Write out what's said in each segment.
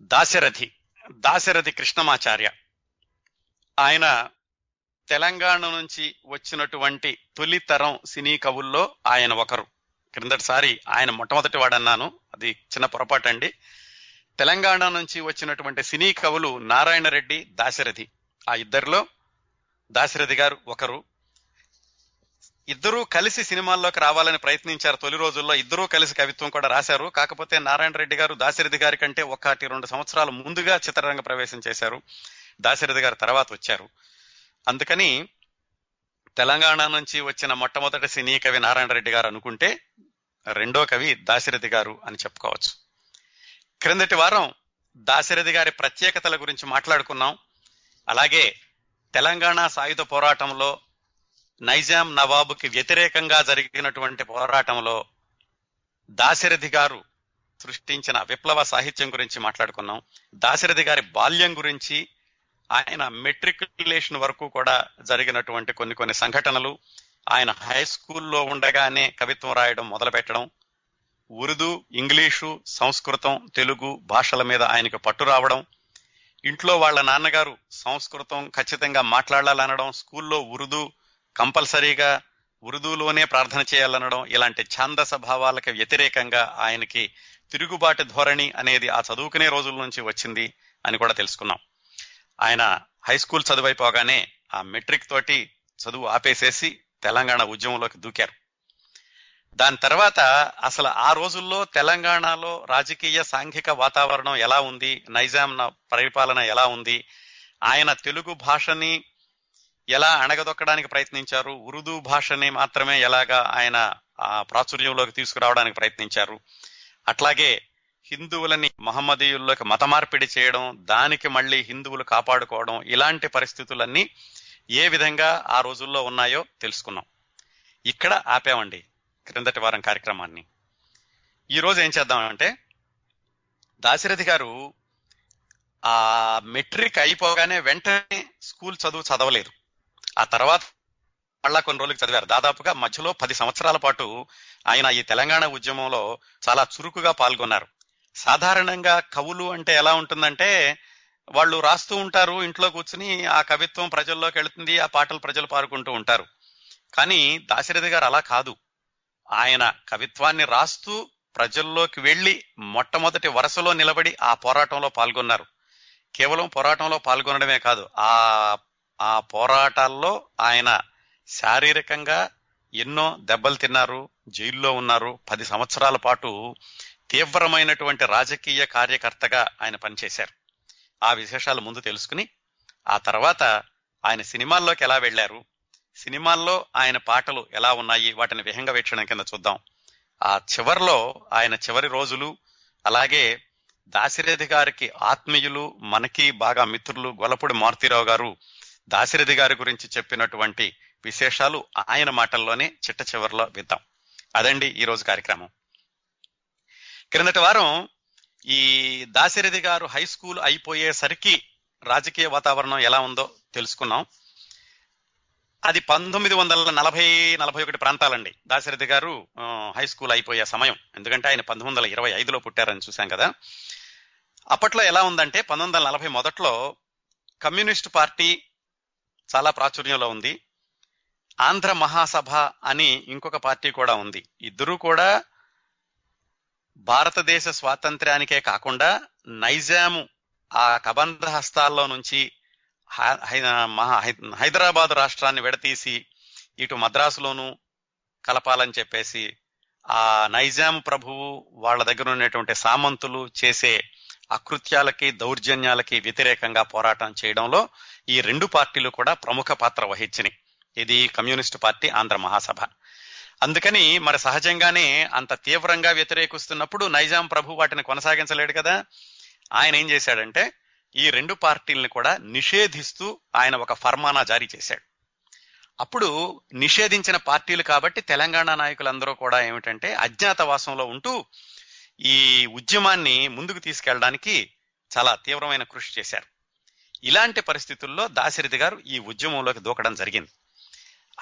దాశరథి దాశరథి కృష్ణమాచార్య. ఆయన తెలంగాణ నుంచి వచ్చినటువంటి తొలి తరం సినీ కవుల్లో ఆయన ఒకరు. క్రిందటిసారి ఆయన మొట్టమొదటి వాడన్నాను. అది చిన్న పొరపాటు అండి తెలంగాణ నుంచి వచ్చినటువంటి సినీ కవులు నారాయణ రెడ్డి దాశరథి. ఆ ఇద్దరిలో దాశరథి గారు ఒకరు ఇద్దరూ కలిసి సినిమాల్లోకి రావాలని ప్రయత్నించారు తొలి రోజుల్లో. ఇద్దరూ కలిసి కవిత్వం కూడా రాశారు. కాకపోతే నారాయణ రెడ్డి గారు దాశరథి గారి కంటే ఒకటి రెండు సంవత్సరాలు ముందుగా చిత్రరంగ ప్రవేశం చేశారు. దాశరథి గారు తర్వాత వచ్చారు. అందుకని తెలంగాణ నుంచి వచ్చిన మొట్టమొదటి సినీ కవి నారాయణ రెడ్డి గారు అనుకుంటే రెండో కవి దాశరథి గారు అని చెప్పుకోవచ్చు. క్రిందటి వారం దాశరథి గారి ప్రత్యేకతల గురించి మాట్లాడుకున్నాం. అలాగే తెలంగాణ సాయుధ పోరాటంలో నైజాం నవాబుకి వ్యతిరేకంగా జరిగినటువంటి పోరాటంలో దాశరథి గారు సృష్టించిన విప్లవ సాహిత్యం గురించి మాట్లాడుకున్నాం. దాశరథి గారి బాల్యం గురించి ఆయన మెట్రికులేషన్ వరకు కూడా జరిగినటువంటి కొన్ని కొన్ని సంఘటనలు ఆయన హై స్కూల్లో ఉండగానే కవిత్వం రాయడం మొదలు పెట్టడం ఉర్దూ ఇంగ్లీషు సంస్కృతం తెలుగు భాషల మీద ఆయనకు పట్టు రావడం ఇంట్లో వాళ్ళ నాన్నగారు సంస్కృతం ఖచ్చితంగా మాట్లాడాలనడం స్కూల్లో ఉర్దూ కంపల్సరీగా ఉర్దూలోనే ప్రార్థన చేయాలనడం ఇలాంటి ఛాందస భావాలకు వ్యతిరేకంగా ఆయనకి తిరుగుబాటు ధోరణి అనేది ఆ చదువుకునే రోజుల నుంచి వచ్చింది అని కూడా తెలుసుకున్నాం. ఆయన హై స్కూల్ చదువైపోగానే ఆ మెట్రిక్ తోటి చదువు ఆపేసేసి తెలంగాణ ఉద్యమంలోకి దూకారు. దాని తర్వాత అసలు ఆ రోజుల్లో తెలంగాణలో రాజకీయ సాంఘిక వాతావరణం ఎలా ఉంది నైజాం పరిపాలన ఎలా ఉంది ఆయన తెలుగు భాషని ఎలా అణగదొక్కడానికి ప్రయత్నించారు? ఉర్దూ భాషని మాత్రమే ఎలాగా ఆయన ఆ ప్రాచుర్యంలోకి తీసుకురావడానికి ప్రయత్నించారు? అట్లాగే హిందువులని మహమ్మదీయుల్లోకి మత మార్పిడి చేయడం దానికి మళ్ళీ హిందువులు కాపాడుకోవడం ఇలాంటి పరిస్థితులన్నీ ఏ విధంగా ఆ రోజుల్లో ఉన్నాయో తెలుసుకున్నాం. ఇక్కడ ఆపామండి క్రిందటి వారం కార్యక్రమాన్ని. ఈరోజు ఏం చేద్దామంటే దాశరథి గారు ఆ మెట్రిక్ అయిపోగానే వెంటనే స్కూల్ చదువు చదవలేదు. ఆ తర్వాత మళ్ళా కొన్ని రోజులకు చదివారు. దాదాపుగా మధ్యలో పది సంవత్సరాల పాటు ఆయన ఈ తెలంగాణ ఉద్యమంలో చాలా చురుకుగా పాల్గొన్నారు. సాధారణంగా కవులు అంటే ఎలా ఉంటుందంటే వాళ్ళు రాస్తూ ఉంటారు ఇంట్లో కూర్చుని ఆ కవిత్వం ప్రజల్లోకి వెళుతుంది ఆ పాటలు ప్రజలు పారుకుంటూ ఉంటారు. కానీ దాశరథి గారు అలా కాదు. ఆయన కవిత్వాన్ని రాస్తూ ప్రజల్లోకి వెళ్ళి మొట్టమొదటి వరుసలో నిలబడి ఆ పోరాటంలో పాల్గొన్నారు. కేవలం పోరాటంలో పాల్గొనడమే కాదు ఆ ఆ పోరాటాల్లో ఆయన శారీరకంగా ఎన్నో దెబ్బలు తిన్నారు జైల్లో ఉన్నారు. పది సంవత్సరాల పాటు తీవ్రమైనటువంటి రాజకీయ కార్యకర్తగా ఆయన పనిచేశారు. ఆ విశేషాలు ముందు తెలుసుకుని ఆ తర్వాత ఆయన సినిమాల్లోకి ఎలా వెళ్ళారు సినిమాల్లో ఆయన పాటలు ఎలా ఉన్నాయి వాటిని విహంగ వీక్షణం కింద చూద్దాం. ఆ చివరిలో ఆయన చివరి రోజులు అలాగే దాశరథి గారికి ఆత్మీయులు మనకి బాగా మిత్రులు గొలపూడి మారుతీరావు గారు దాశరథి గారి గురించి చెప్పినటువంటి విశేషాలు ఆయన మాటల్లోనే చిట్ట చివరిలో విద్దాం అదండి ఈ రోజు కార్యక్రమం. క్రిందటి వారం ఈ దాశరథి గారు హై స్కూల్ అయిపోయేసరికి రాజకీయ వాతావరణం ఎలా ఉందో తెలుసుకున్నాం. అది పంతొమ్మిది వందల నలభై నలభై ఒకటి ప్రాంతాలండి. దాశరథి గారు హై స్కూల్ అయిపోయే సమయం. ఎందుకంటే ఆయన పంతొమ్మిది వందల ఇరవై ఐదులో పుట్టారని చూశాం కదా. అప్పట్లో ఎలా ఉందంటే పంతొమ్మిది వందల నలభై మొదట్లో కమ్యూనిస్ట్ పార్టీ చాలా ప్రాచుర్యంలో ఉంది. ఆంధ్ర మహాసభ అని ఇంకొక పార్టీ కూడా ఉంది. ఇద్దరూ కూడా భారతదేశ స్వాతంత్ర్యానికే కాకుండా నైజాము ఆ కబంధ హస్తాల్లో నుంచి మహా హైదరాబాద్ రాష్ట్రాన్ని విడతీసి ఇటు మద్రాసులోను కలపాలని చెప్పేసి ఆ నైజాం ప్రభువు వాళ్ళ దగ్గర ఉన్నటువంటి సామంతులు చేసే అకృత్యాలకి దౌర్జన్యాలకి వ్యతిరేకంగా పోరాటం చేయడంలో ఈ రెండు పార్టీలు కూడా ప్రముఖ పాత్ర వహించినాయి. ఇది కమ్యూనిస్ట్ పార్టీ ఆంధ్ర మహాసభ. అందుకని మరి సహజంగానే అంత తీవ్రంగా వ్యతిరేకిస్తున్నప్పుడు నైజాం ప్రభు వాటిని కొనసాగించలేడు కదా? ఆయన ఏం చేశాడంటే ఈ రెండు పార్టీలను కూడా నిషేధిస్తూ ఆయన ఒక ఫర్మానా జారీ చేశాడు. అప్పుడు నిషేధించిన పార్టీలు కాబట్టి తెలంగాణ నాయకులందరూ కూడా ఏమిటంటే అజ్ఞాతవాసంలో ఉంటూ ఈ ఉద్యమాన్ని ముందుకు తీసుకెళ్ళడానికి చాలా తీవ్రమైన కృషి చేశారు. ఇలాంటి పరిస్థితుల్లో దాశరథి గారు ఈ ఉద్యమంలోకి దూకడం జరిగింది.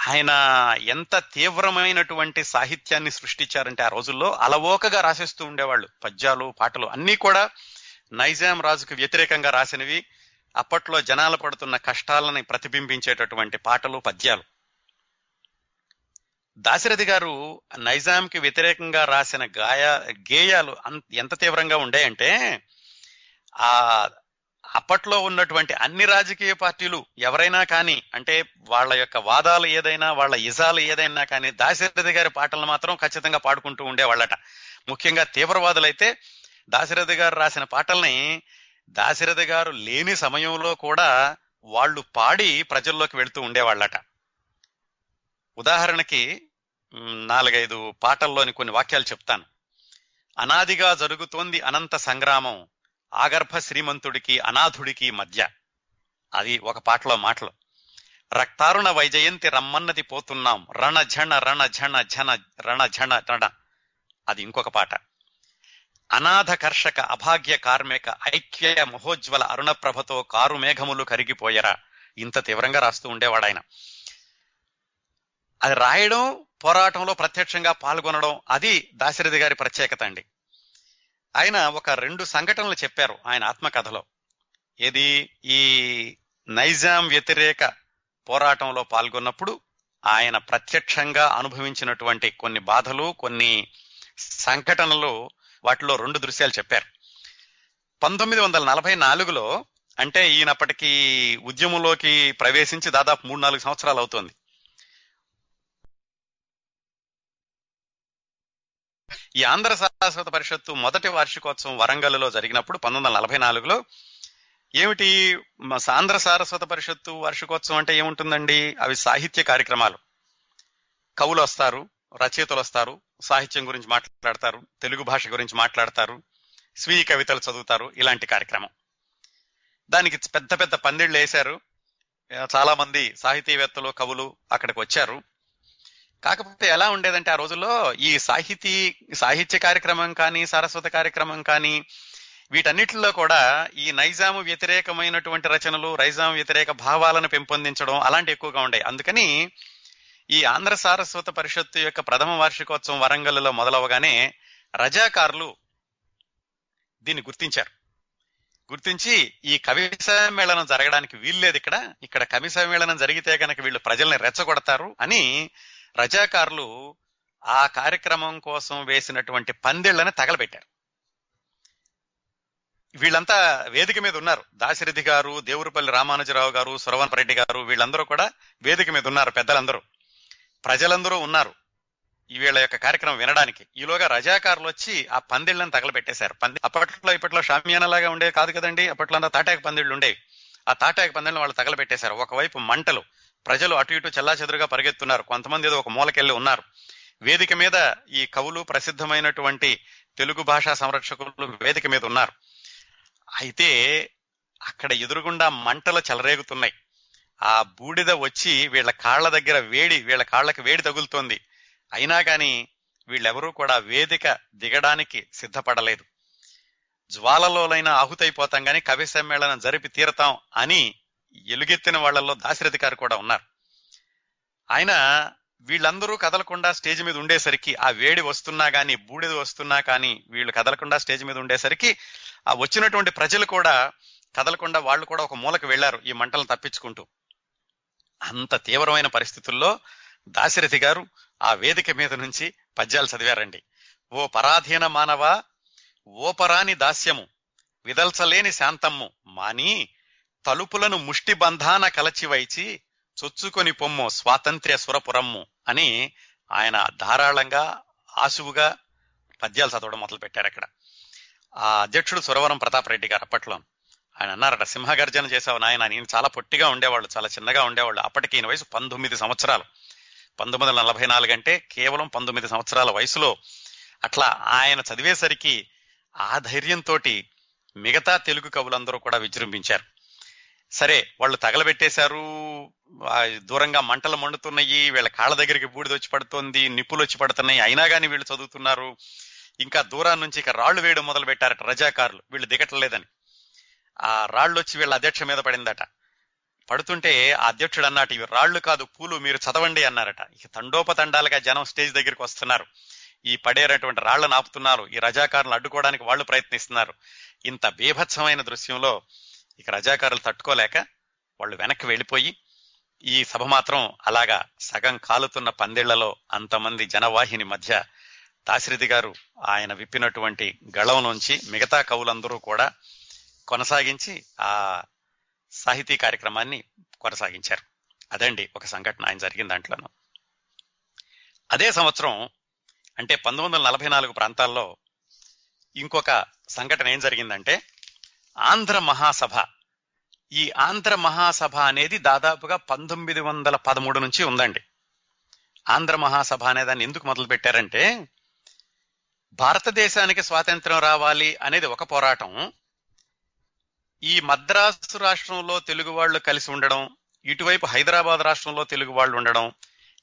ఆయన ఎంత తీవ్రమైనటువంటి సాహిత్యాన్ని సృష్టించారంటే ఆ రోజుల్లో అలవోకగా రాసేస్తూ ఉండేవాళ్ళు. పద్యాలు పాటలు అన్నీ కూడా నైజాం రాజుకు వ్యతిరేకంగా రాసినవి. అప్పట్లో జనాలు పడుతున్న కష్టాలని ప్రతిబింబించేటటువంటి పాటలు పద్యాలు. దాశరథి గారు నైజాంకి వ్యతిరేకంగా రాసిన గాయ గేయాలు ఎంత తీవ్రంగా ఉండాయంటే ఆ అప్పట్లో ఉన్నటువంటి అన్ని రాజకీయ పార్టీలు ఎవరైనా కానీ అంటే వాళ్ళ యొక్క వాదాలు ఏదైనా వాళ్ళ ఇజాలు ఏదైనా కానీ దాశరథి గారి పాటలను మాత్రం ఖచ్చితంగా పాడుకుంటూ ఉండేవాళ్ళట. ముఖ్యంగా తీవ్రవాదులైతే దాశరథి గారు రాసిన పాటల్ని దాశరథి గారు లేని సమయంలో కూడా వాళ్ళు పాడి ప్రజల్లోకి వెళ్తూ ఉండేవాళ్ళట. ఉదాహరణకి నాలుగైదు పాటల్లోని కొన్ని వాక్యాలు చెప్తాను. అనాదిగా జరుగుతోంది అనంత సంగ్రామం. ఆగర్భ శ్రీమంతుడికి అనాథుడికి మధ్య. అది ఒక పాటలో మాటలు. రక్తారుణ వైజయంతి రమ్మన్నది పోతున్నాం. రణ ఝణ రణ ఝణ ఝన రణ ఝణ రణ. అది ఇంకొక పాట. అనాథ కర్షక అభాగ్య కార్మిక ఐక్య మహోజ్వల అరుణప్రభతో కారు మేఘములు కరిగిపోయరా. ఇంత తీవ్రంగా రాస్తూ ఉండేవాడు ఆయన అది రాయడం పోరాటంలో ప్రత్యక్షంగా పాల్గొనడం అది దాశరథి గారి ప్రత్యేకత అండి. ఆయన ఒక రెండు సంఘటనలు చెప్పారు ఆయన ఆత్మకథలో. ఏది? ఈ నైజాం వ్యతిరేక పోరాటంలో పాల్గొన్నప్పుడు ఆయన ప్రత్యక్షంగా అనుభవించినటువంటి కొన్ని బాధలు కొన్ని సంఘటనలు వాటిలో రెండు దృశ్యాలు చెప్పారు. పంతొమ్మిది వందల నలభై నాలుగులో అంటే ఈయనప్పటికీ ఉద్యమంలోకి ప్రవేశించి దాదాపు మూడు నాలుగు సంవత్సరాలు అవుతోంది. ఈ ఆంధ్ర శాశ్వత పరిషత్తు మొదటి వార్షికోత్సవం వరంగల్లో జరిగినప్పుడు పంతొమ్మిది వందల నలభై నాలుగులో ఏమిటి సాంధ్ర సారస్వత పరిషత్తు వార్షికోత్సవం అంటే ఏముంటుందండి? అవి సాహిత్య కార్యక్రమాలు. కవులు వస్తారు రచయితలు వస్తారు సాహిత్యం గురించి మాట్లాడతారు తెలుగు భాష గురించి మాట్లాడతారు స్వీయ కవితలు చదువుతారు ఇలాంటి కార్యక్రమం. దానికి పెద్ద పెద్ద పందిళ్ళు వేశారు. చాలా మంది సాహితీవేత్తలు కవులు అక్కడికి వచ్చారు. కాకపోతే ఎలా ఉండేదంటే ఆ రోజుల్లో ఈ సాహితీ సాహిత్య కార్యక్రమం కానీ సారస్వత కార్యక్రమం కానీ వీటన్నిటిలో కూడా ఈ నైజాము వ్యతిరేకమైనటువంటి రచనలు నైజాం వ్యతిరేక భావాలను పెంపొందించడం అలాంటి ఎక్కువగా ఉండే అందుకని ఈ ఆంధ్ర సారస్వత పరిషత్తు యొక్క ప్రథమ వార్షికోత్సవం వరంగల్లో మొదలవగానే రజాకారులు దీన్ని గుర్తించారు. గుర్తించి ఈ కవి సమ్మేళనం జరగడానికి వీల్లేదు ఇక్కడ. ఇక్కడ కవి సమ్మేళనం జరిగితే కనుక వీళ్ళు ప్రజల్ని రెచ్చగొడతారు అని రజాకారులు ఆ కార్యక్రమం కోసం వేసినటువంటి పందిళ్ళని తగలబెట్టారు. వీళ్ళంతా వేదిక మీద ఉన్నారు. దాశరథి గారు దేవురపల్లి రామానుజరావు గారు సురవనరెడ్డి గారు వీళ్ళందరూ కూడా వేదిక మీద ఉన్నారు పెద్దలందరూ. ప్రజలందరూ ఉన్నారు వీళ్ళ యొక్క కార్యక్రమం వినడానికి. ఈలోగా రజాకారులు వచ్చి ఆ పందిళ్ళని తగలబెట్టేశారు. పంది అప్పట్లో ఇప్పట్లో షామియానలాగా ఉండేవి కాదు కదండి. అప్పట్లో అంతా తాటాకు పందిళ్ళు ఉండేవి. ఆ తాటాకు పందిళ్ళని వాళ్ళు తగలబెట్టేశారు. ఒకవైపు మంటలు ప్రజలు అటు ఇటు చెల్లాచెదురుగా పరిగెత్తున్నారు. కొంతమంది ఏదో ఒక మూలకెళ్ళి ఉన్నారు. వేదిక మీద ఈ కవులు ప్రసిద్ధమైనటువంటి తెలుగు భాషా సంరక్షకులు వేదిక మీద ఉన్నారు. అయితే అక్కడ ఎదురుగుండా మంటలు చెలరేగుతున్నాయి. ఆ బూడిద వచ్చి వీళ్ళ కాళ్ళ దగ్గర వేడి వీళ్ళ కాళ్ళకి వేడి తగులుతోంది. అయినా కానీ వీళ్ళెవరూ కూడా వేదిక దిగడానికి సిద్ధపడలేదు. జ్వాలలోనైనా ఆహుతైపోతాం కానీ కవి సమ్మేళనం జరిపి తీరతాం అని ఎలుగెత్తిన వాళ్ళల్లో దాశరథి గారు కూడా ఉన్నారు. ఆయన వీళ్ళందరూ కదలకుండా స్టేజ్ మీద ఉండేసరికి ఆ వేడి వస్తున్నా కానీ బూడిద వస్తున్నా కానీ వీళ్ళు కదలకుండా స్టేజ్ మీద ఉండేసరికి ఆ వచ్చినటువంటి ప్రజలు కూడా కదలకుండా వాళ్ళు కూడా ఒక మూలకు వెళ్ళారు ఈ మంటలను తప్పించుకుంటూ. అంత తీవ్రమైన పరిస్థితుల్లో దాశరథి గారు ఆ వేదిక మీద నుంచి పద్యాలు చదివారండి. ఓ పరాధీన మానవ ఓపరాని దాస్యము విదల్చలేని శాంతమ్ము మాని తలుపులను ముష్టి బంధాన కలచివైచి చొచ్చుకొని పొమ్ము స్వాతంత్ర్య సురపురమ్ము అని ఆయన ధారాళంగా ఆశువుగా పద్యాలు చదవడం మొదలు పెట్టారు అక్కడ. ఆ అధ్యక్షుడు సురవరం ప్రతాప్ రెడ్డి గారు అప్పట్లో ఆయన అన్నారట సింహగర్జన చేసావు నాయన నేను చాలా పొట్టిగా ఉండేవాళ్ళు చాలా చిన్నగా ఉండేవాళ్ళు. అప్పటికి ఈయన వయసు పంతొమ్మిది సంవత్సరాలు. పంతొమ్మిది వందల నలభై నాలుగు అంటే కేవలం పంతొమ్మిది సంవత్సరాల వయసులో అట్లా ఆయన చదివేసరికి ఆ ధైర్యంతో మిగతా తెలుగు కవులందరూ కూడా విజృంభించారు. సరే వాళ్ళు తగలబెట్టేశారు. దూరంగా మంటలు మండుతున్నాయి వీళ్ళ కాళ్ళ దగ్గరికి బూడిద వచ్చి పడుతోంది నిప్పులు వచ్చి పడుతున్నాయి. అయినా కానీ వీళ్ళు చదువుతున్నారు. ఇంకా దూరం నుంచి ఇక రాళ్ళు వేయడం మొదలు పెట్టారట రజాకారులు. వీళ్ళు దిగట్లేదని. ఆ రాళ్ళు వచ్చి వీళ్ళ అధ్యక్ష మీద పడిందట. పడుతుంటే ఆ అధ్యక్షుడు అన్నట్టు ఇవి రాళ్ళు కాదు పూలు మీరు చదవండి అన్నారట. ఇక తండోపతండాలుగా జనం స్టేజ్ దగ్గరికి వస్తున్నారు. ఈ పడేరటువంటి రాళ్ళను ఆపుతున్నారు. ఈ రజాకారులను అడ్డుకోవడానికి వాళ్ళు ప్రయత్నిస్తున్నారు. ఇంత బీభత్సమైన దృశ్యంలో ఇక రజాకారులు తట్టుకోలేక వాళ్ళు వెనక్కి వెళ్ళిపోయి ఈ సభ మాత్రం అలాగా సగం కాలుతున్న పందిళ్ళలో అంతమంది జనవాహిని మధ్య దాశరథి గారు ఆయన విప్పినటువంటి గళం నుంచి మిగతా కవులందరూ కూడా కొనసాగించి ఆ సాహితీ కార్యక్రమాన్ని కొనసాగించారు. అదండి ఒక సంఘటన ఆయన జరిగిన దాంట్లోనూ. అదే సంవత్సరం అంటే పంతొమ్మిది వందల నలభై నాలుగు ప్రాంతాల్లో ఇంకొక సంఘటన ఏం జరిగిందంటే ఆంధ్ర మహాసభ. ఈ ఆంధ్ర మహాసభ అనేది దాదాపుగా పంతొమ్మిది వందల పదమూడు నుంచి ఉందండి. ఆంధ్ర మహాసభ అనే దాన్ని ఎందుకు మొదలు పెట్టారంటే భారతదేశానికి స్వాతంత్రం రావాలి అనేది ఒక పోరాటం. ఈ మద్రాసు రాష్ట్రంలో తెలుగు వాళ్ళు కలిసి ఉండడం ఇటువైపు హైదరాబాద్ రాష్ట్రంలో తెలుగు వాళ్ళు ఉండడం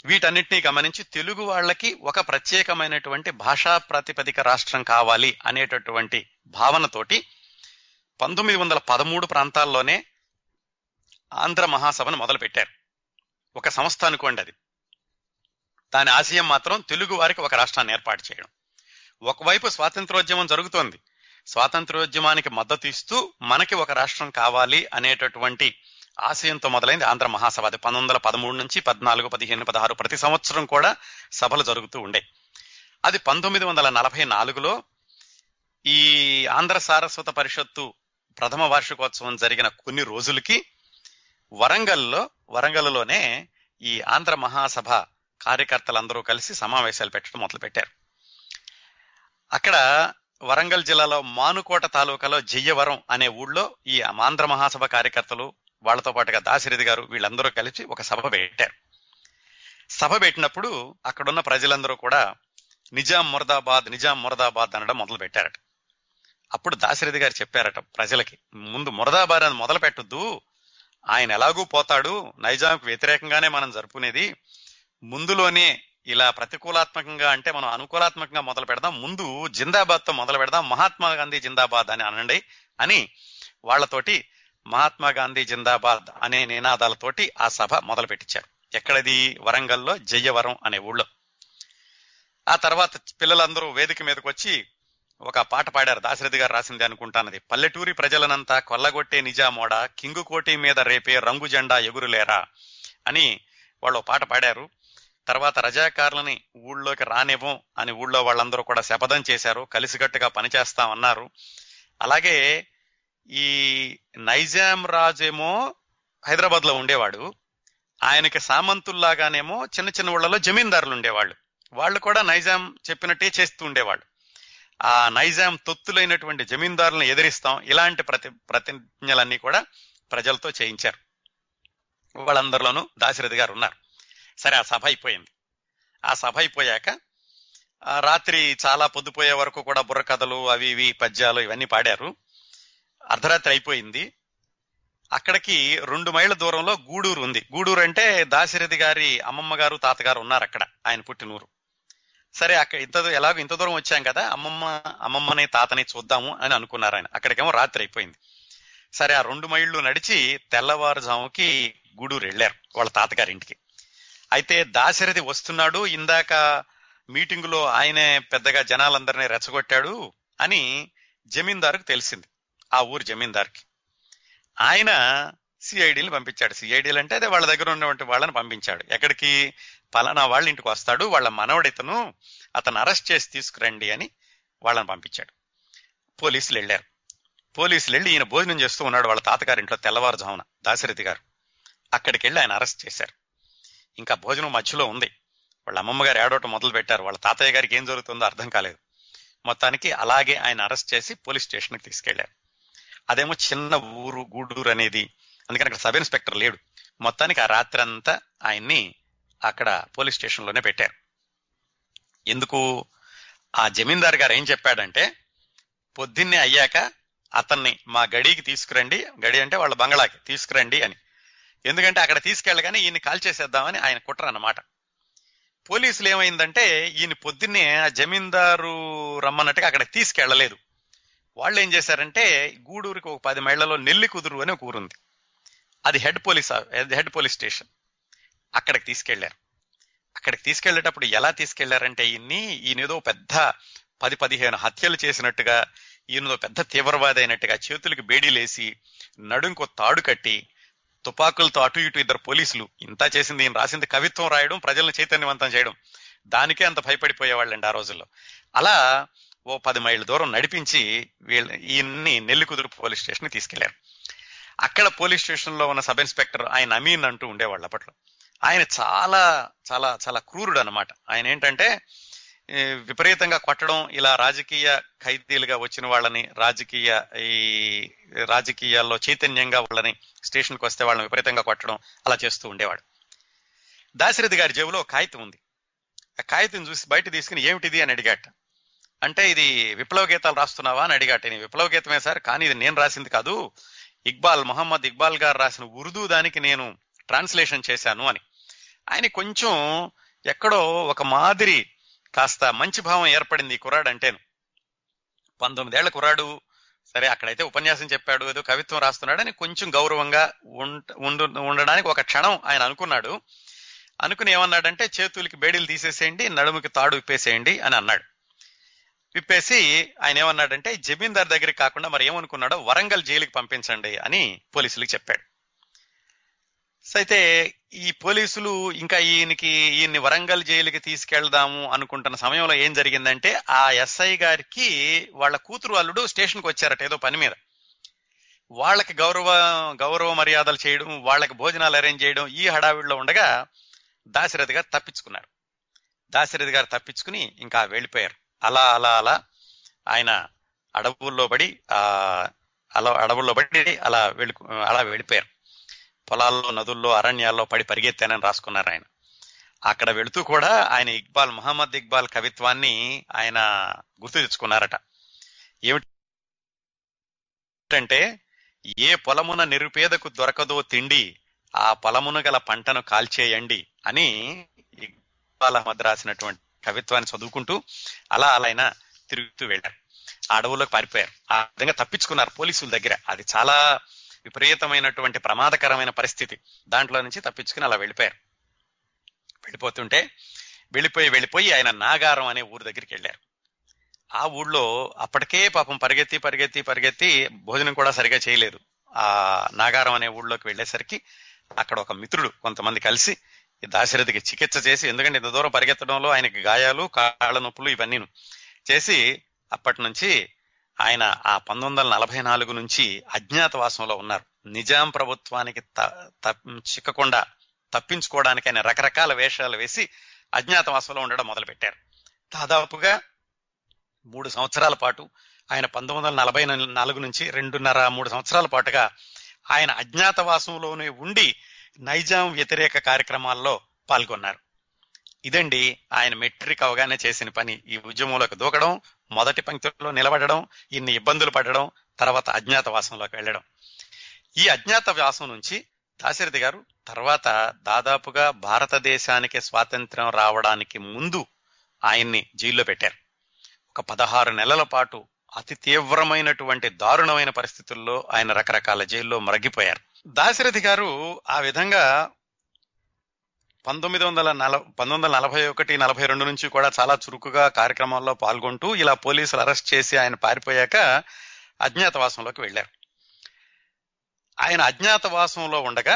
వీటన్నిటినీ గమనించి తెలుగు వాళ్ళకి ఒక ప్రత్యేకమైనటువంటి భాషా ప్రాతిపదిక రాష్ట్రం కావాలి అనేటటువంటి భావనతోటి పంతొమ్మిది వందల పదమూడు ప్రాంతాల్లోనే ఆంధ్ర మహాసభను మొదలు పెట్టారు ఒక సంస్థ అనుకోండి అది. దాని ఆశయం మాత్రం తెలుగు వారికి ఒక రాష్ట్రాన్ని ఏర్పాటు చేయడం. ఒకవైపు స్వాతంత్రోద్యమం జరుగుతోంది. స్వాతంత్రోద్యమానికి మద్దతు ఇస్తూ మనకి ఒక రాష్ట్రం కావాలి అనేటటువంటి ఆశయంతో మొదలైంది ఆంధ్ర మహాసభ. అది పంతొమ్మిది వందల పదమూడు నుంచి పద్నాలుగు పదిహేను పదహారు ప్రతి సంవత్సరం కూడా సభలు జరుగుతూ ఉండే. అది పంతొమ్మిది వందల నలభై నాలుగులో ఈ ఆంధ్ర సారస్వత పరిషత్తు ప్రథమ వార్షికోత్సవం జరిగిన కొన్ని రోజులకి వరంగల్లో వరంగల్లోనే ఈ ఆంధ్ర మహాసభ కార్యకర్తలందరూ కలిసి సమావేశాలు పెట్టడం మొదలు పెట్టారు అక్కడ వరంగల్ జిల్లాలో మానుకోట తాలూకాలో జయ్యవరం అనే ఊళ్ళో ఈ ఆంధ్ర మహాసభ కార్యకర్తలు వాళ్ళతో పాటుగా దాశరథి గారు వీళ్ళందరూ కలిసి ఒక సభ పెట్టారు. సభ పెట్టినప్పుడు అక్కడున్న ప్రజలందరూ కూడా నిజాం మురదాబాద్ నిజాం మురదాబాద్ అనడం మొదలు పెట్టారట అప్పుడు దాశరథి గారు చెప్పారట ప్రజలకి ముందు మురదాబారాన్ని అని మొదలు పెట్టొద్దు ఆయన ఎలాగూ పోతాడు. నైజాంకు వ్యతిరేకంగానే మనం జరుపుకునేది. ముందులోనే ఇలా ప్రతికూలాత్మకంగా అంటే మనం అనుకూలాత్మకంగా మొదలు పెడదాం. ముందు జిందాబాద్తో మొదలు పెడదాం. మహాత్మా గాంధీ జిందాబాద్ అని అనండి అని వాళ్ళతోటి మహాత్మా గాంధీ జిందాబాద్ అనే నినాదాలతోటి ఆ సభ మొదలు పెట్టించారు ఎక్కడది? వరంగల్లో జయ్యవరం అనే ఊళ్ళో. ఆ తర్వాత పిల్లలందరూ వేదిక మీదకి వచ్చి ఒక పాట పాడారు దాశరథి గారు రాసింది అనుకుంటానది. పల్లెటూరి ప్రజలనంతా కొల్లగొట్టే నిజామోడ కింగుకోటి మీద రేపే రంగు జెండా ఎగురులేరా అని వాళ్ళు పాట పాడారు. తర్వాత రజాకారులని ఊళ్ళోకి రానివ్వం అని ఊళ్ళో వాళ్ళందరూ కూడా శపథం చేశారు. కలిసికట్టుగా పనిచేస్తామన్నారు అలాగే ఈ నైజాం రాజేమో హైదరాబాద్లో ఉండేవాడు. ఆయనకి సామంతుల్లాగానేమో చిన్న చిన్న ఊళ్ళలో జమీందారులు ఉండేవాళ్ళు. వాళ్ళు కూడా నైజాం చెప్పినట్టే చేస్తూ ఉండేవాళ్ళు. ఆ నైజాం తొత్తులైనటువంటి జమీందారులను ఎదిరిస్తాం. ఇలాంటి ప్రతి ప్రతిజ్ఞలన్నీ కూడా ప్రజలతో చేయించారు. వాళ్ళందరిలోనూ దాశరథి గారు ఉన్నారు. సరే ఆ సభ అయిపోయింది. ఆ సభ అయిపోయాక రాత్రి చాలా పొద్దుపోయే వరకు కూడా బుర్రకథలు అవి ఇవి పద్యాలు ఇవన్నీ పాడారు. అర్ధరాత్రి అయిపోయింది. అక్కడికి రెండు మైళ్ళ దూరంలో గూడూరు ఉంది. గూడూరు అంటే దాశరథి గారి అమ్మమ్మ గారు తాతగారు ఉన్నారు అక్కడ ఆయన పుట్టినూరు. సరే అక్కడ ఇంత ఎలాగో ఇంత దూరం వచ్చాం కదా అమ్మమ్మ అమ్మమ్మని తాతని చూద్దాము అని అనుకున్నారు ఆయన. అక్కడికేమో రాత్రి అయిపోయింది. సరే ఆ రెండు మైళ్ళు నడిచి తెల్లవారుజాముకి గూడూరు వెళ్ళారు వాళ్ళ తాతగారింటికి. అయితే దాశరథి వస్తున్నాడు ఇందాక మీటింగ్లో ఆయనే పెద్దగా జనాలందరినీ రెచ్చగొట్టాడు అని జమీందారుకు తెలిసింది ఆ ఊరు జమీందార్కి. ఆయన సిఐడిని పంపించాడు. సిఐడిలు అంటే అదే వాళ్ళ దగ్గర ఉన్నటువంటి వాళ్ళని పంపించాడు. ఎక్కడికి? పలానా వాళ్ళ ఇంటికి వస్తాడు వాళ్ళ మనవడితను అతను అరెస్ట్ చేసి తీసుకురండి అని వాళ్ళని పంపించాడు. పోలీసులు వెళ్ళారు. పోలీసులు వెళ్ళి ఈయన భోజనం చేస్తూ ఉన్నాడు వాళ్ళ తాతగారింట్లో తెల్లవారుజామున దాశరథి గారు. అక్కడికి వెళ్ళి ఆయన అరెస్ట్ చేశారు. ఇంకా భోజనం మధ్యలో ఉంది. వాళ్ళ అమ్మమ్మగారు ఏడవటం మొదలు పెట్టారు వాళ్ళ తాతయ్య గారికి ఏం జరుగుతుందో అర్థం కాలేదు. మొత్తానికి అలాగే ఆయన అరెస్ట్ చేసి పోలీస్ స్టేషన్కి తీసుకెళ్ళారు అదేమో చిన్న ఊరు గూడూరు అనేది అందుకని అక్కడ సబ్ ఇన్స్పెక్టర్ లేడు. మొత్తానికి ఆ రాత్రి అంతా ఆయన్ని అక్కడ పోలీస్ స్టేషన్లోనే పెట్టారు. ఎందుకు? ఆ జమీందారు గారు ఏం చెప్పాడంటే పొద్దున్నే అయ్యాక అతన్ని మా గడికి తీసుకురండి. గడి అంటే వాళ్ళ బంగళాకి తీసుకురండి అని. ఎందుకంటే అక్కడ తీసుకెళ్ళగానే ఈయన కాల్ చేసేద్దామని ఆయన కుట్ర అన్నమాట పోలీసులు ఏమైందంటే ఈయన పొద్దున్నే ఆ జమీందారు రమ్మన్నట్టుగా అక్కడ తీసుకెళ్ళలేదు. వాళ్ళు ఏం చేశారంటే గూడూరుకి ఒక పది మైళ్ళలో నెల్లి కుదురు అని ఒక ఊరుంది. అది head police head police station. అక్కడికి తీసుకెళ్ళారు అక్కడికి తీసుకెళ్ళేటప్పుడు ఎలా తీసుకెళ్ళారంటే ఈయన్ని ఈయనేదో పెద్ద పది పదిహేను హత్యలు చేసినట్టుగా ఈయనదో పెద్ద తీవ్రవాది అయినట్టుగా చేతులకు బేడీలేసి నడుంకు తాడు కట్టి తుపాకులతో అటు ఇటు ఇద్దరు పోలీసులు ఇంత చేసింది ఈయన రాసింది కవిత్వం రాయడం ప్రజలను చైతన్యవంతం చేయడం. దానికే అంత భయపడిపోయేవాళ్ళండి ఆ రోజుల్లో. అలా ఓ పది మైళ్ళ దూరం నడిపించి వీళ్ళ ఈయన్ని నెల్లికుదురు పోలీస్ స్టేషన్ తీసుకెళ్ళారు. అక్కడ పోలీస్ స్టేషన్లో ఉన్న సబ్ ఇన్స్పెక్టర్ ఆయన అమీన్ అంటూ ఉండేవాళ్ళు అప్పట్లో. ఆయన చాలా చాలా చాలా క్రూరుడు అనమాట ఆయన ఏంటంటే విపరీతంగా కొట్టడం ఇలా రాజకీయ ఖైదీలుగా వచ్చిన వాళ్ళని రాజకీయ ఈ రాజకీయాల్లో చైతన్యంగా వాళ్ళని స్టేషన్కి వస్తే వాళ్ళని విపరీతంగా కొట్టడం అలా చేస్తూ ఉండేవాడు. దాశరథి గారి జేబులో కాగితం ఉంది. ఆ కాగితం చూసి బయట తీసుకుని ఏమిటిది? అని అడిగాట. అంటే ఇది విప్లవ గీతాలు రాస్తున్నావా? అని అడిగాట. నేను విప్లవ గీతమే సార్ కానీ ఇది నేను రాసింది కాదు. ఇక్బాల్ మొహమ్మద్ ఇక్బాల్ గారు రాసిన ఉర్దూ దానికి నేను ట్రాన్స్లేషన్ చేశాను అని. ఆయన కొంచెం ఎక్కడో ఒక మాదిరి కాస్త మంచి భావం ఏర్పడింది ఈ కుర్రాడు అంటేను. పంతొమ్మిదేళ్ళ కుర్రాడు. సరే అక్కడైతే ఉపన్యాసం చెప్పాడు ఏదో కవిత్వం రాస్తున్నాడని కొంచెం గౌరవంగా ఉండు ఉండడానికి ఒక క్షణం ఆయన అనుకున్నాడు. అనుకుని ఏమన్నాడంటే చేతులకి బేడీలు తీసేసేయండి నడుముకి తాడు విప్పేసేయండి అని అన్నాడు. విప్పేసి ఆయన ఏమన్నాడంటే జమీందార్ దగ్గరికి కాకుండా మరి ఏమనుకున్నాడో వరంగల్ జైలుకి పంపించండి అని పోలీసులకు చెప్పాడు. అయితే ఈ పోలీసులు ఇంకా ఈయనకి ఈయన్ని వరంగల్ జైలుకి తీసుకెళ్దాము అనుకుంటున్న సమయంలో ఏం జరిగిందంటే ఆ ఎస్ఐ గారికి వాళ్ళ కూతురు అల్లుడు స్టేషన్కి వచ్చారట ఏదో పని మీద. వాళ్ళకి గౌరవ గౌరవ మర్యాదలు చేయడం వాళ్ళకి భోజనాలు అరేంజ్ చేయడం ఈ హడావిడిలో ఉండగా దాశరథి గారు తప్పించుకున్నారు. దాశరథి గారు తప్పించుకుని ఇంకా వెళ్ళిపోయారు. అలా అలా అలా ఆయన అడవుల్లో పడి ఆ అలా అడవుల్లో పడి అలా వెళ్ళి అలా వెళ్ళిపోయారు. పొలాల్లో నదుల్లో అరణ్యాల్లో పడి పరిగెత్తానని రాసుకున్నారు ఆయన. అక్కడ వెళుతూ కూడా ఆయన ఇక్బాల్ మహమ్మద్ ఇక్బాల్ కవిత్వాన్ని ఆయన గుర్తు తెచ్చుకున్నారట ఏమిటంటే ఏ పొలమున నిరుపేదకు దొరకదో తిండి ఆ పొలమున గల పంటను కాల్చేయండి అని ఇక్బాల్ అహ్మద్ రాసినటువంటి కవిత్వాన్ని చదువుకుంటూ అలా అలా ఆయన తిరుగుతూ వెళ్ళారు. ఆ అడవులోకి పారిపోయారు. ఆ విధంగా తప్పించుకున్నారు పోలీసుల దగ్గర. అది చాలా విపరీతమైనటువంటి ప్రమాదకరమైన పరిస్థితి. దాంట్లో నుంచి తప్పించుకుని అలా వెళ్ళిపోయారు. వెళ్ళిపోతుంటే వెళ్ళిపోయి వెళ్ళిపోయి ఆయన నాగారం అనే ఊరు దగ్గరికి వెళ్ళారు. ఆ ఊళ్ళో అప్పటికే పాపం పరిగెత్తి పరిగెత్తి పరిగెత్తి భోజనం కూడా సరిగా చేయలేదు. ఆ నాగారం అనే ఊళ్ళోకి వెళ్ళేసరికి అక్కడ ఒక మిత్రుడు కొంతమంది కలిసి దాశరథికి చికిత్స చేసి ఎందుకంటే ఇంత దూరం పరిగెత్తడంలో ఆయనకి గాయాలు కాళ్ళ నొప్పులు ఇవన్నీను చేసి అప్పటి నుంచి ఆయన ఆ పంతొమ్మిది వందల నలభై నాలుగు నుంచి అజ్ఞాతవాసంలో ఉన్నారు. నిజాం ప్రభుత్వానికి త- చిక్కకుండా తప్పించుకోవడానికి ఆయన రకరకాల వేషాలు వేసి అజ్ఞాతవాసంలో ఉండడం మొదలుపెట్టారు. దాదాపుగా మూడు సంవత్సరాల పాటు ఆయన పంతొమ్మిది వందల నలభై నాలుగు నుంచి రెండున్నర మూడు సంవత్సరాల పాటుగా ఆయన అజ్ఞాతవాసంలోనే ఉండి నైజాం వ్యతిరేక కార్యక్రమాల్లో పాల్గొన్నారు. ఇదండి ఆయన మెట్రిక్ అవగానే చేసిన పని. ఈ ఉద్యమంలోకి దూకడం మొదటి పంక్తిలో నిలబడడం ఇన్ని ఇబ్బందులు పడడం తర్వాత అజ్ఞాతవాసంలోకి వెళ్ళడం. ఈ అజ్ఞాతవాసం నుంచి దాశరథి గారు తర్వాత దాదాపుగా భారతదేశానికి స్వాతంత్ర్యం రావడానికి ముందు ఆయన్ని జైల్లో పెట్టారు. ఒక పదహారు నెలల పాటు అతి తీవ్రమైనటువంటి దారుణమైన పరిస్థితుల్లో ఆయన రకరకాల జైల్లో మరగిపోయారు. దాశరథి గారు ఆ విధంగా పంతొమ్మిది వందల నల పంతొమ్మిది వందల నలభై ఒకటి నలభై రెండు నుంచి కూడా చాలా చురుకుగా కార్యక్రమాల్లో పాల్గొంటూ ఇలా పోలీసులు అరెస్ట్ చేసి ఆయన పారిపోయాక అజ్ఞాతవాసంలోకి వెళ్ళారు. ఆయన అజ్ఞాతవాసంలో ఉండగా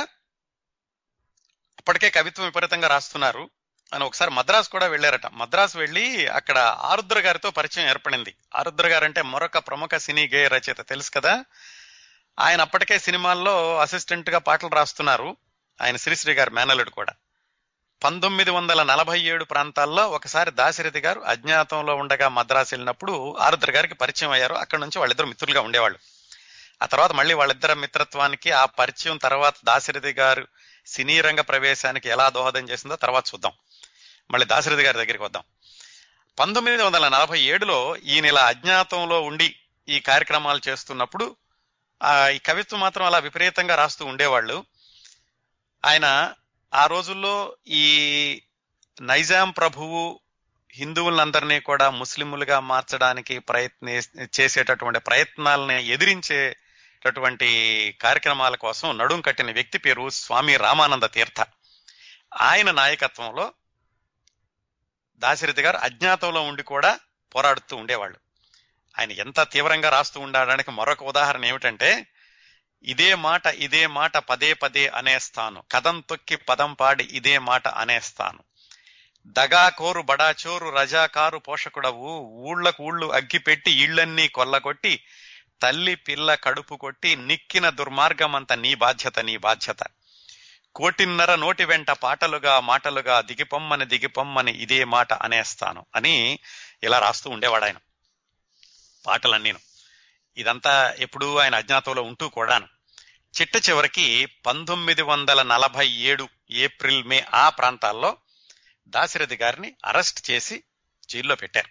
అప్పటికే కవిత్వం విపరీతంగా రాస్తున్నారు అని ఒకసారి మద్రాసు కూడా వెళ్ళారట. మద్రాసు వెళ్ళి అక్కడ ఆరుద్ర గారితో పరిచయం ఏర్పడింది. ఆరుద్ర గారు అంటే మరొక ప్రముఖ సినీ గేయ రచయిత తెలుసు కదా? ఆయన అప్పటికే సినిమాల్లో అసిస్టెంట్గా పాటలు రాస్తున్నారు. ఆయన శ్రీశ్రీ గారి మేనలుడు కూడా. పంతొమ్మిది వందల నలభై ఏడు ప్రాంతాల్లో ఒకసారి దాశరథి గారు అజ్ఞాతంలో ఉండగా మద్రాసు వెళ్ళినప్పుడు ఆరుద్ర గారికి పరిచయం అయ్యారు. అక్కడ నుంచి వాళ్ళిద్దరు మిత్రులుగా ఉండేవాళ్ళు. ఆ తర్వాత మళ్ళీ వాళ్ళిద్దరి మిత్రత్వానికి ఆ పరిచయం తర్వాత దాశరథి గారు సినీ రంగ ప్రవేశానికి ఎలా దోహదం చేసిందో తర్వాత చూద్దాం. మళ్ళీ దాశరథి గారి దగ్గరికి వద్దాం. పంతొమ్మిది వందల నలభై ఏడులో ఈయన ఇలా అజ్ఞాతంలో ఉండి ఈ కార్యక్రమాలు చేస్తున్నప్పుడు ఈ కవిత్వం మాత్రం అలా విపరీతంగా రాస్తూ ఉండేవాళ్ళు. ఆయన ఆ రోజుల్లో ఈ నైజాం ప్రభువు హిందువులందరినీ కూడా ముస్లిములుగా మార్చడానికి ప్రయత్ని చేసేటటువంటి ప్రయత్నాలని ఎదిరించేటటువంటి కార్యక్రమాల కోసం నడుం కట్టిన వ్యక్తి పేరు స్వామి రామానంద తీర్థ. ఆయన నాయకత్వంలో దాశరథి గారు అజ్ఞాతంలో ఉండి కూడా పోరాడుతూ ఉండేవాళ్ళు. ఆయన ఎంత తీవ్రంగా రాస్తూ ఉండడానికి మరొక ఉదాహరణ ఏమిటంటే ఇదే మాట ఇదే మాట పదే పదే అనేస్తాను కదం తొక్కి పదం పాడి ఇదే మాట అనేస్తాను దగాకోరు బడాచోరు రజాకారు పోషకుడవు. ఊళ్ళకు ఊళ్ళు అగ్గిపెట్టి ఇళ్ళన్నీ కొల్లగొట్టి తల్లి పిల్ల కడుపు కొట్టి నిక్కిన దుర్మార్గమంత నీ బాధ్యత నీ బాధ్యత. కోటిన్నర నోటి వెంట పాటలుగా మాటలుగా దిగిపొమ్మని దిగిపొమ్మని ఇదే మాట అనేస్తాను అని ఇలా రాస్తూ ఉండేవాడు ఆయన పాటలన్నీను. ఇదంతా ఎప్పుడూ ఆయన అజ్ఞాతంలో ఉంటూ కూడాను. చిట్ట చివరికి పంతొమ్మిది వందల నలభై ఏడు ఏప్రిల్ మే ఆ ప్రాంతాల్లో దాశరథి గారిని అరెస్ట్ చేసి జైల్లో పెట్టారు.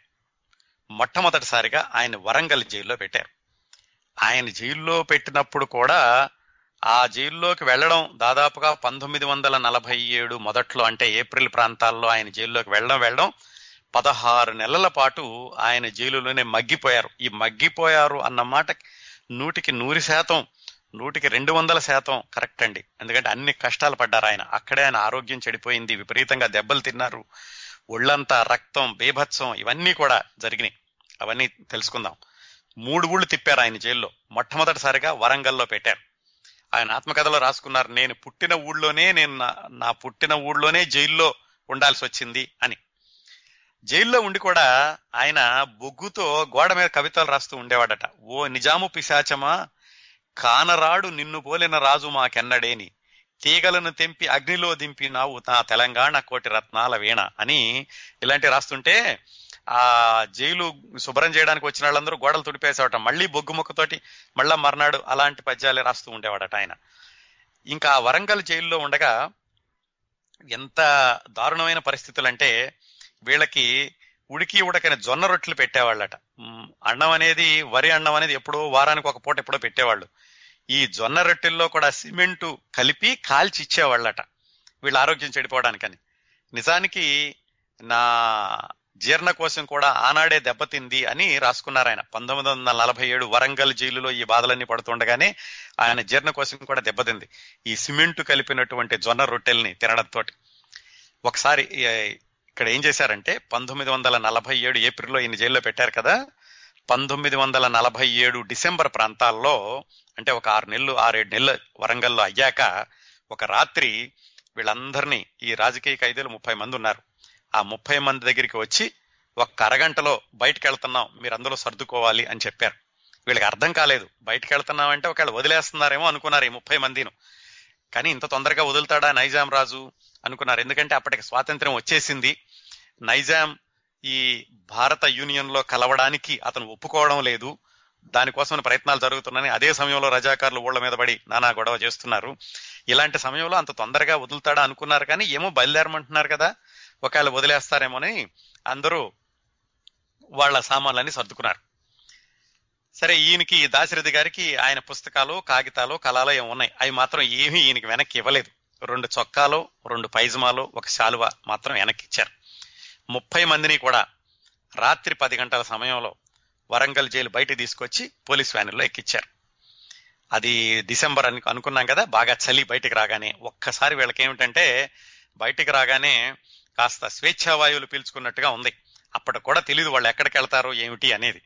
మొట్టమొదటిసారిగా ఆయన వరంగల్ జైల్లో పెట్టారు. ఆయన జైల్లో పెట్టినప్పుడు కూడా ఆ జైల్లోకి వెళ్ళడం దాదాపుగా పంతొమ్మిది వందల నలభై ఏడు మొదట్లో అంటే ఏప్రిల్ ప్రాంతాల్లో ఆయన జైల్లోకి వెళ్ళడం వెళ్ళడం పదహారు నెలల పాటు ఆయన జైలులోనే మగ్గిపోయారు. ఈ మగ్గిపోయారు అన్న మాట నూటికి నూరు శాతం నూటికి రెండు వందల శాతం కరెక్ట్ అండి. ఎందుకంటే అన్ని కష్టాలు పడ్డారు ఆయన. అక్కడే ఆయన ఆరోగ్యం చెడిపోయింది విపరీతంగా దెబ్బలు తిన్నారు. ఒళ్ళంతా రక్తం బీభత్సం ఇవన్నీ కూడా జరిగినాయి. అవన్నీ తెలుసుకుందాం. మూడు ఊళ్ళు తిప్పారు ఆయన జైల్లో. మొట్టమొదటిసారిగా వరంగల్లో పెట్టారు. ఆయన ఆత్మకథలో రాసుకున్నారు నేను పుట్టిన ఊళ్ళోనే నేను నా పుట్టిన ఊళ్ళోనే జైల్లో ఉండాల్సి వచ్చింది అని. జైల్లో ఉండి కూడా ఆయన బొగ్గుతో గోడ మీద కవితలు రాస్తూ ఉండేవాడట. ఓ నిజాము పిశాచమా కానరాడు నిన్ను పోలిన రాజు మాకెన్నడేని తీగలను తెంపి అగ్నిలో దింపినావు నా తెలంగాణ కోటి రత్నాల వీణ అని ఇలాంటి రాస్తుంటే ఆ జైలు శుభ్రం చేయడానికి వచ్చిన వాళ్ళందరూ గోడలు తుడిపేసేవాట. మళ్ళీ బొగ్గు ముక్కతోటి మళ్ళా మర్నాడు అలాంటి పద్యాలే రాస్తూ ఉండేవాడట ఆయన. ఇంకా వరంగల్ జైల్లో ఉండగా ఎంత దారుణమైన పరిస్థితులు అంటే వీళ్ళకి ఉడికి ఉడకని జొన్న రొట్టెలు పెట్టేవాళ్ళట. అన్నం అనేది వరి అన్నం అనేది ఎప్పుడో వారానికి ఒక పూట ఎప్పుడో పెట్టేవాళ్ళు. ఈ జొన్న రొట్టెల్లో కూడా సిమెంటు కలిపి కాల్చి ఇచ్చేవాళ్ళట. వీళ్ళ ఆరోగ్యం చెడిపోవడానికని. నిజానికి నా జీర్ణకోశం కూడా ఆనాడే దెబ్బతింది అని రాసుకున్నారు ఆయన. పంతొమ్మిది వందల నలభై ఏడు వరంగల్ జైలులో ఈ బాధలన్నీ పడుతుండగానే ఆయన జీర్ణకోశం కూడా దెబ్బతింది ఈ సిమెంటు కలిపినటువంటి జొన్న రొట్టెల్ని తినడంతో ఒకసారి ఇక్కడ ఏం చేశారంటే పంతొమ్మిది వందల నలభై ఏడు ఏప్రిల్లో ఈయన జైల్లో పెట్టారు కదా. పంతొమ్మిది వందల నలభై ఏడు డిసెంబర్ ప్రాంతాల్లో అంటే ఒక ఆరు నెలలు ఆరేడు నెలలు వరంగల్లో అయ్యాక ఒక రాత్రి వీళ్ళందరినీ ఈ రాజకీయ ఖైదీలు ముప్పై మంది ఉన్నారు. ఆ ముప్పై మంది దగ్గరికి వచ్చి ఒక్క అరగంటలో బయటకు వెళ్తున్నాం మీరు అందులో సర్దుకోవాలి అని చెప్పారు. వీళ్ళకి అర్థం కాలేదు. బయటకు వెళ్తున్నాం అంటే ఒకవేళ వదిలేస్తున్నారేమో అనుకున్నారు ఈ ముప్పై మందిను. కానీ ఇంత తొందరగా వదులుతాడా నైజాం రాజు అనుకున్నారు. ఎందుకంటే అప్పటికి స్వాతంత్ర్యం వచ్చేసింది. నైజాం ఈ భారత యూనియన్లో కలవడానికి అతను ఒప్పుకోవడం లేదు. దానికోసం ప్రయత్నాలు జరుగుతున్నాయని అదే సమయంలో రజాకారులు ఊళ్ళ మీద పడి నానా గొడవ చేస్తున్నారు. ఇలాంటి సమయంలో అంత తొందరగా వదులుతాడా అనుకున్నారు కానీ ఏమో బయలుదేరమంటున్నారు కదా ఒకవేళ వదిలేస్తారేమోని అందరూ వాళ్ళ సామాన్లన్నీ సర్దుకున్నారు. సరే ఈయనకి దాశరథి గారికి ఆయన పుస్తకాలు కాగితాలు కళాలు ఏమి ఉన్నాయి. అవి మాత్రం ఏమీ ఈయనకి వెనక్కి ఇవ్వలేదు. రెండు చొక్కాలు రెండు పైజమాలు ఒక శాలువ మాత్రం వెనక్కి ఇచ్చారు. ముప్పై మందిని కూడా రాత్రి పది గంటల సమయంలో వరంగల్ జైలు బయట తీసుకొచ్చి పోలీస్ వ్యాన్లో ఎక్కిచ్చారు. అది డిసెంబర్ అని అనుకున్నాం కదా బాగా చలి బయటికి రాగానే. ఒక్కసారి వీళ్ళకి ఏమిటంటే బయటికి రాగానే కాస్త స్వేచ్ఛావాయువులు పీల్చుకున్నట్టుగా ఉంది. అప్పటికి కూడా తెలియదు వాళ్ళు ఎక్కడికి వెళ్తారో ఏమిటి అనేది.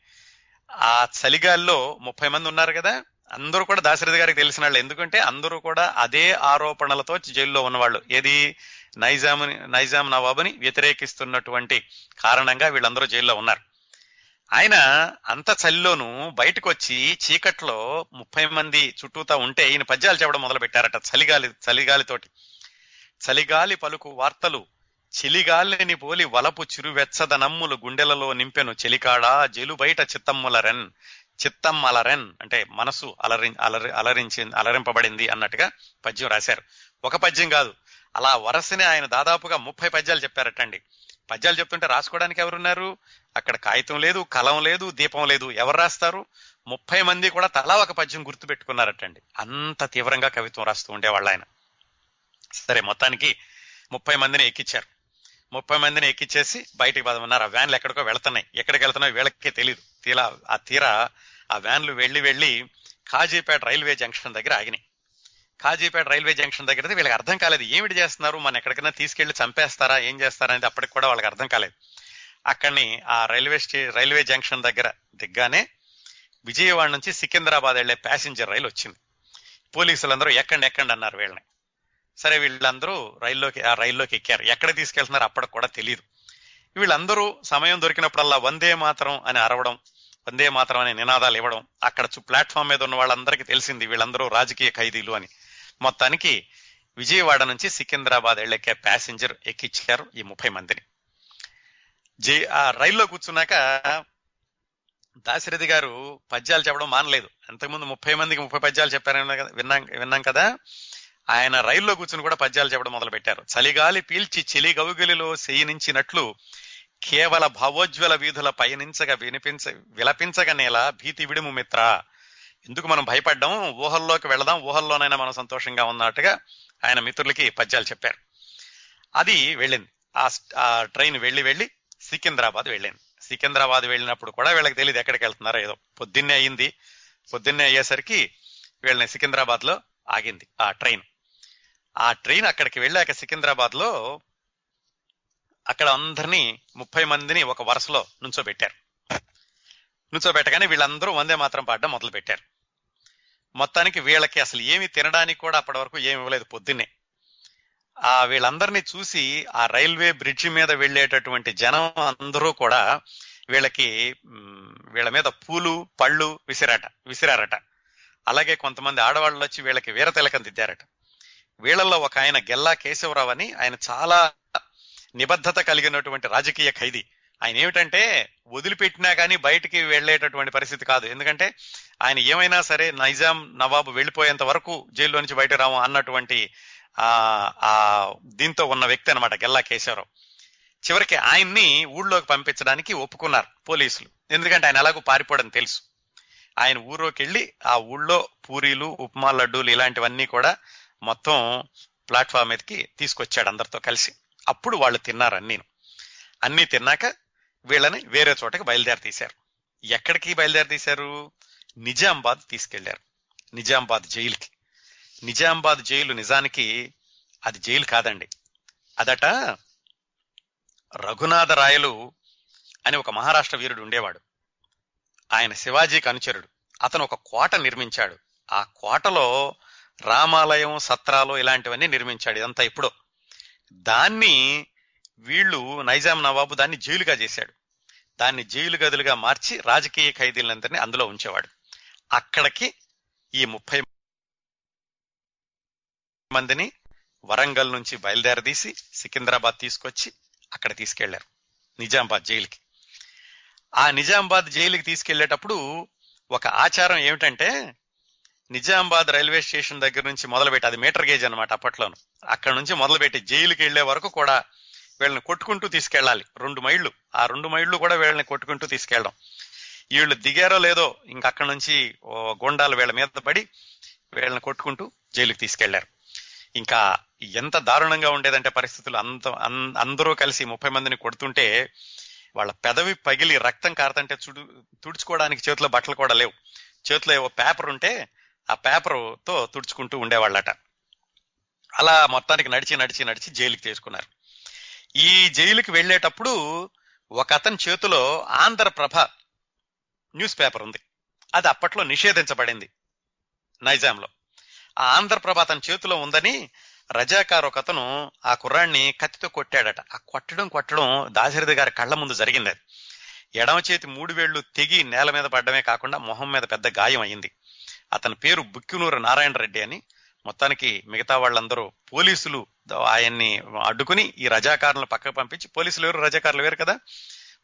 ఆ చలిగాల్లో ముప్పై మంది ఉన్నారు కదా అందరూ కూడా దాశరథి గారికి తెలిసిన వాళ్ళు. ఎందుకంటే అందరూ కూడా అదే ఆరోపణలతో జైల్లో ఉన్నవాళ్ళు. ఏది? నైజాముని నైజాం నవాబుని వ్యతిరేకిస్తున్నటువంటి కారణంగా వీళ్ళందరూ జైల్లో ఉన్నారు. ఆయన అంత చలిలోనూ బయటకు వచ్చి చీకట్లో ముప్పై మంది చుట్టూతా ఉంటే ఈయన పద్యాలు చెప్పడం మొదలు పెట్టారట చలిగాలి చలిగాలితోటి. చలిగాలి పలుకు వార్తలు చెలిగాలిని పోలి వలపు చిరువెచ్చదనమ్ములు గుండెలలో నింపెను చెలికాడా జెలు బయట చిత్తమ్ములరెన్ చిత్తం అలరెన్ అంటే మనసు అలరి అలరి అలరించి అలరింపబడింది అన్నట్టుగా పద్యం రాశారు. ఒక పద్యం కాదు అలా వరసనే ఆయన దాదాపుగా ముప్పై పద్యాలు చెప్పారటండి. పద్యాలు చెప్తుంటే రాసుకోవడానికి ఎవరున్నారు? అక్కడ కాగితం లేదు కలం లేదు దీపం లేదు. ఎవరు రాస్తారు? ముప్పై మంది కూడా తలా ఒక పద్యం గుర్తు పెట్టుకున్నారటండి. అంత తీవ్రంగా కవిత్వం రాస్తూ ఉండేవాళ్ళు ఆయన. సరే మొత్తానికి ముప్పై మందిని ఎక్కిచ్చారు. ముప్పై మందిని ఎక్కిచ్చేసి బయటికి పదమన్నారు. ఆ వ్యాన్లు ఎక్కడికో వెళ్తున్నాయి. ఎక్కడికి వెళ్తున్నాయో వీళ్ళకే తెలియదు తీరా ఆ తీరా ఆ వ్యాన్లు వెళ్ళి వెళ్ళి కాజీపేట రైల్వే జంక్షన్ దగ్గర ఆగినాయి. కాజీపేట రైల్వే జంక్షన్ దగ్గర వీళ్ళకి అర్థం కాలేదు. ఏమిటి చేస్తున్నారు? మన ఎక్కడికైనా తీసుకెళ్ళి చంపేస్తారా? ఏం చేస్తారా? అనేది అప్పటికి కూడా వాళ్ళకి అర్థం కాలేదు. అక్కడిని ఆ రైల్వే స్టే రైల్వే జంక్షన్ దగ్గర దిగ్గానే విజయవాడ నుంచి సికింద్రాబాద్ వెళ్ళే ప్యాసింజర్ రైలు వచ్చింది. పోలీసులందరూ ఎక్కండి ఎక్కండి అన్నారు వీళ్ళని. సరే వీళ్ళందరూ రైల్లోకి ఆ రైల్లోకి ఎక్కారు. ఎక్కడ తీసుకెళ్తున్నారు అప్పటికి కూడా తెలియదు వీళ్ళందరూ సమయం దొరికినప్పుడల్లా వందే మాత్రం అని అరవడం వందే మాత్రం అనే నినాదాలు ఇవ్వడం అక్కడ ప్లాట్ఫామ్ మీద ఉన్న వాళ్ళందరికీ తెలిసింది వీళ్ళందరూ రాజకీయ ఖైదీలు అని. మొత్తానికి విజయవాడ నుంచి సికింద్రాబాద్ వెళ్ళకే ప్యాసింజర్ ఎక్కిచ్చారు ఈ ముప్పై మందిని. జే ఆ రైల్లో కూర్చున్నాక దాశరథి గారు పద్యాలు చెప్పడం మానలేదు. అంతకుముందు ముప్పై మందికి ముప్పై పద్యాలు చెప్పారని కదా విన్నాం విన్నాం కదా? ఆయన రైల్లో కూర్చుని కూడా పద్యాలు చెప్పడం మొదలు పెట్టారు చలిగాలి పీల్చి చెలి గౌగిలిలో సేయనించినట్లు కేవల భావోజ్వల వీధుల పయనించగా వినిపించ విలపించగనేలా భీతి విడుము మిత్ర. ఎందుకు మనం భయపడ్డాం? ఊహల్లోకి వెళదాం. ఊహల్లోనైనా మనం సంతోషంగా ఉన్నట్టుగా ఆయన మిత్రులకి పద్యాలు చెప్పారు. అది వెళ్ళింది. ఆ ట్రైన్ వెళ్ళి వెళ్ళి సికింద్రాబాద్ వెళ్ళింది. సికింద్రాబాద్ వెళ్ళినప్పుడు కూడా వీళ్ళకి తెలియదు ఎక్కడికి వెళ్తున్నారో ఏదో. పొద్దున్నే అయింది. పొద్దున్నే అయ్యేసరికి వీళ్ళని సికింద్రాబాద్లో ఆగింది ఆ ట్రైన్. ఆ ట్రైన్ అక్కడికి వెళ్ళాక సికింద్రాబాద్లో అక్కడ అందరినీ ముప్పై మందిని ఒక వరుసలో నుంచోబెట్టారు. నుంచోబెట్టగానే వీళ్ళందరూ వందే మాత్రం పాడడం మొదలు పెట్టారు మొత్తానికి వీళ్ళకి అసలు ఏమి తినడానికి కూడా అప్పటి వరకు ఏమి ఇవ్వలేదు పొద్దున్నే. ఆ వీళ్ళందరినీ చూసి ఆ రైల్వే బ్రిడ్జి మీద వెళ్ళేటటువంటి జనం అందరూ కూడా వీళ్ళకి వీళ్ళ మీద పూలు పళ్ళు విసిరాట విసిరారట. అలాగే కొంతమంది ఆడవాళ్ళు వచ్చి వీళ్ళకి వీరతిలకం దిద్దారట. వీళ్ళల్లో ఒక ఆయన గెల్లా కేశవరావు అని ఆయన చాలా నిబద్ధత కలిగినటువంటి రాజకీయ ఖైదీ. ఆయన ఏమిటంటే వదిలిపెట్టినా కానీ బయటికి వెళ్ళేటటువంటి పరిస్థితి కాదు. ఎందుకంటే ఆయన ఏమైనా సరే నైజాం నవాబు వెళ్ళిపోయేంత వరకు జైల్లో నుంచి బయట రాము అన్నటువంటి ఆ ఆ దీంతో ఉన్న వ్యక్తి అన్నమాట గెల్లా కేశవరావు. చివరికి ఆయన్ని ఊళ్ళోకి పంపించడానికి ఒప్పుకున్నారు పోలీసులు. ఎందుకంటే ఆయన ఎలాగో పారిపోవడం తెలుసు. ఆయన ఊరోకి వెళ్ళి ఆ ఊళ్ళో పూరీలు ఉప్మా లడ్డూలు ఇలాంటివన్నీ కూడా మొత్తం ప్లాట్ఫామ్ మీదకి తీసుకొచ్చాడు అందరితో కలిసి. అప్పుడు వాళ్ళు తిన్నారు అన్నీను. అన్నీ తిన్నాక వీళ్ళని వేరే చోటకి బయలుదేరి తీశారు ఎక్కడికి బయలుదేరి తీశారు నిజామాబాద్ తీసుకెళ్ళారు. నిజామాబాద్ జైలుకి. నిజామాబాద్ జైలు నిజానికి అది జైలు కాదండి. అదట రఘునాథ రాయలు అని ఒక మహారాష్ట్ర వీరుడు ఉండేవాడు. ఆయన శివాజీకి అనుచరుడు. అతను ఒక కోట నిర్మించాడు. ఆ కోటలో రామాలయం సత్రాలు ఇలాంటివన్నీ నిర్మించాడు ఇదంతా ఇప్పుడు దాన్ని వీళ్ళు నైజాం నవాబు దాన్ని జైలుగా చేశాడు. దాన్ని జైలు గదులుగా మార్చి రాజకీయ ఖైదీలందరినీ అందులో ఉంచేవాడు. అక్కడికి ఈ ముప్పై మందిని వరంగల్ నుంచి బయలుదేరదీసి సికింద్రాబాద్ తీసుకొచ్చి అక్కడ తీసుకెళ్ళారు నిజామాబాద్ జైలుకి. ఆ నిజామాబాద్ జైలుకి తీసుకెళ్ళేటప్పుడు ఒక ఆచారం ఏమిటంటే నిజామాబాద్ రైల్వే స్టేషన్ దగ్గర నుంచి మొదలుపెట్టి అది మీటర్ గేజ్ అనమాట అప్పట్లోను అక్కడ నుంచి మొదలుపెట్టి జైలుకి వెళ్ళే వరకు కూడా వీళ్ళని కొట్టుకుంటూ తీసుకెళ్ళాలి. రెండు మైళ్ళు ఆ రెండు మైళ్ళు కూడా వీళ్ళని కొట్టుకుంటూ తీసుకెళ్ళడం. వీళ్ళు దిగారో లేదో ఇంక అక్కడ నుంచి ఓ వీళ్ళ మీద పడి వీళ్ళని కొట్టుకుంటూ జైలుకి తీసుకెళ్ళారు. ఇంకా ఎంత దారుణంగా ఉండేదంటే పరిస్థితులు అంత అందరూ కలిసి ముప్పై మందిని కొడుతుంటే వాళ్ళ పెదవి పగిలి రక్తం కారుతుంటే చుడు తుడుచుకోవడానికి చేతిలో బట్టలు కూడా లేవు. చేతిలో ఏవో పేపర్ ఉంటే ఆ పేపర్తో తుడుచుకుంటూ ఉండేవాళ్ళట. అలా మొత్తానికి నడిచి నడిచి నడిచి జైలుకి తీసుకున్నారు. ఈ జైలుకి వెళ్ళేటప్పుడు ఒక అతని చేతిలో ఆంధ్రప్రభ న్యూస్ పేపర్ ఉంది. అది అప్పట్లో నిషేధించబడింది నైజాంలో. ఆ ఆంధ్రప్రభ అతని చేతిలో ఉందని రజాకారు ఒకతను ఆ కుర్రాన్ని కత్తితో కొట్టాడట. ఆ కొట్టడం కొట్టడం దాశరథి గారి కళ్ళ ముందు జరిగింది అది. ఎడమ చేతి మూడు వేళ్ళు తెగి నేల మీద పడ్డమే కాకుండా మొహం మీద పెద్ద గాయం అయింది. అతని పేరు బుక్కినూరు నారాయణ రెడ్డి అని మొత్తానికి మిగతా వాళ్ళందరూ పోలీసులు ఆయన్ని అడ్డుకుని ఈ రజాకారులను పక్కకు పంపించి పోలీసులు వేరు రజాకారులు వేరు కదా?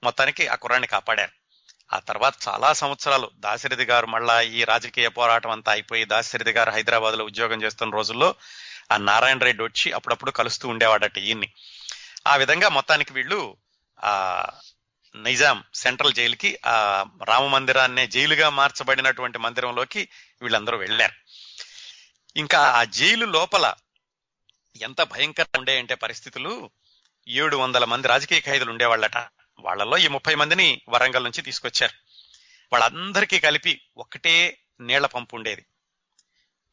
మొత్తానికి ఆ కుర్రాన్ని కాపాడారు. ఆ తర్వాత చాలా సంవత్సరాలు దాశరథి గారు మళ్ళా ఈ రాజకీయ పోరాటం అంతా అయిపోయి దాశరథి గారు హైదరాబాద్లో ఉద్యోగం చేస్తున్న రోజుల్లో ఆ నారాయణ రెడ్డి వచ్చి అప్పుడప్పుడు కలుస్తూ ఉండేవాడట ఈయన్ని. ఆ విధంగా మొత్తానికి వీళ్ళు ఆ నిజాం సెంట్రల్ జైలుకి ఆ రామ మందిరాన్నే జైలుగా మార్చబడినటువంటి మందిరంలోకి వీళ్ళందరూ వెళ్ళారు. ఇంకా ఆ జైలు లోపల ఎంత భయంకరంగా ఉండే అంటే పరిస్థితులు ఏడు వందల మంది రాజకీయ ఖైదులు ఉండేవాళ్ళట. వాళ్ళలో ఈ ముప్పై మందిని వరంగల్ నుంచి తీసుకొచ్చారు. వాళ్ళందరికీ కలిపి ఒకటే నీళ్ళ పంపు ఉండేది.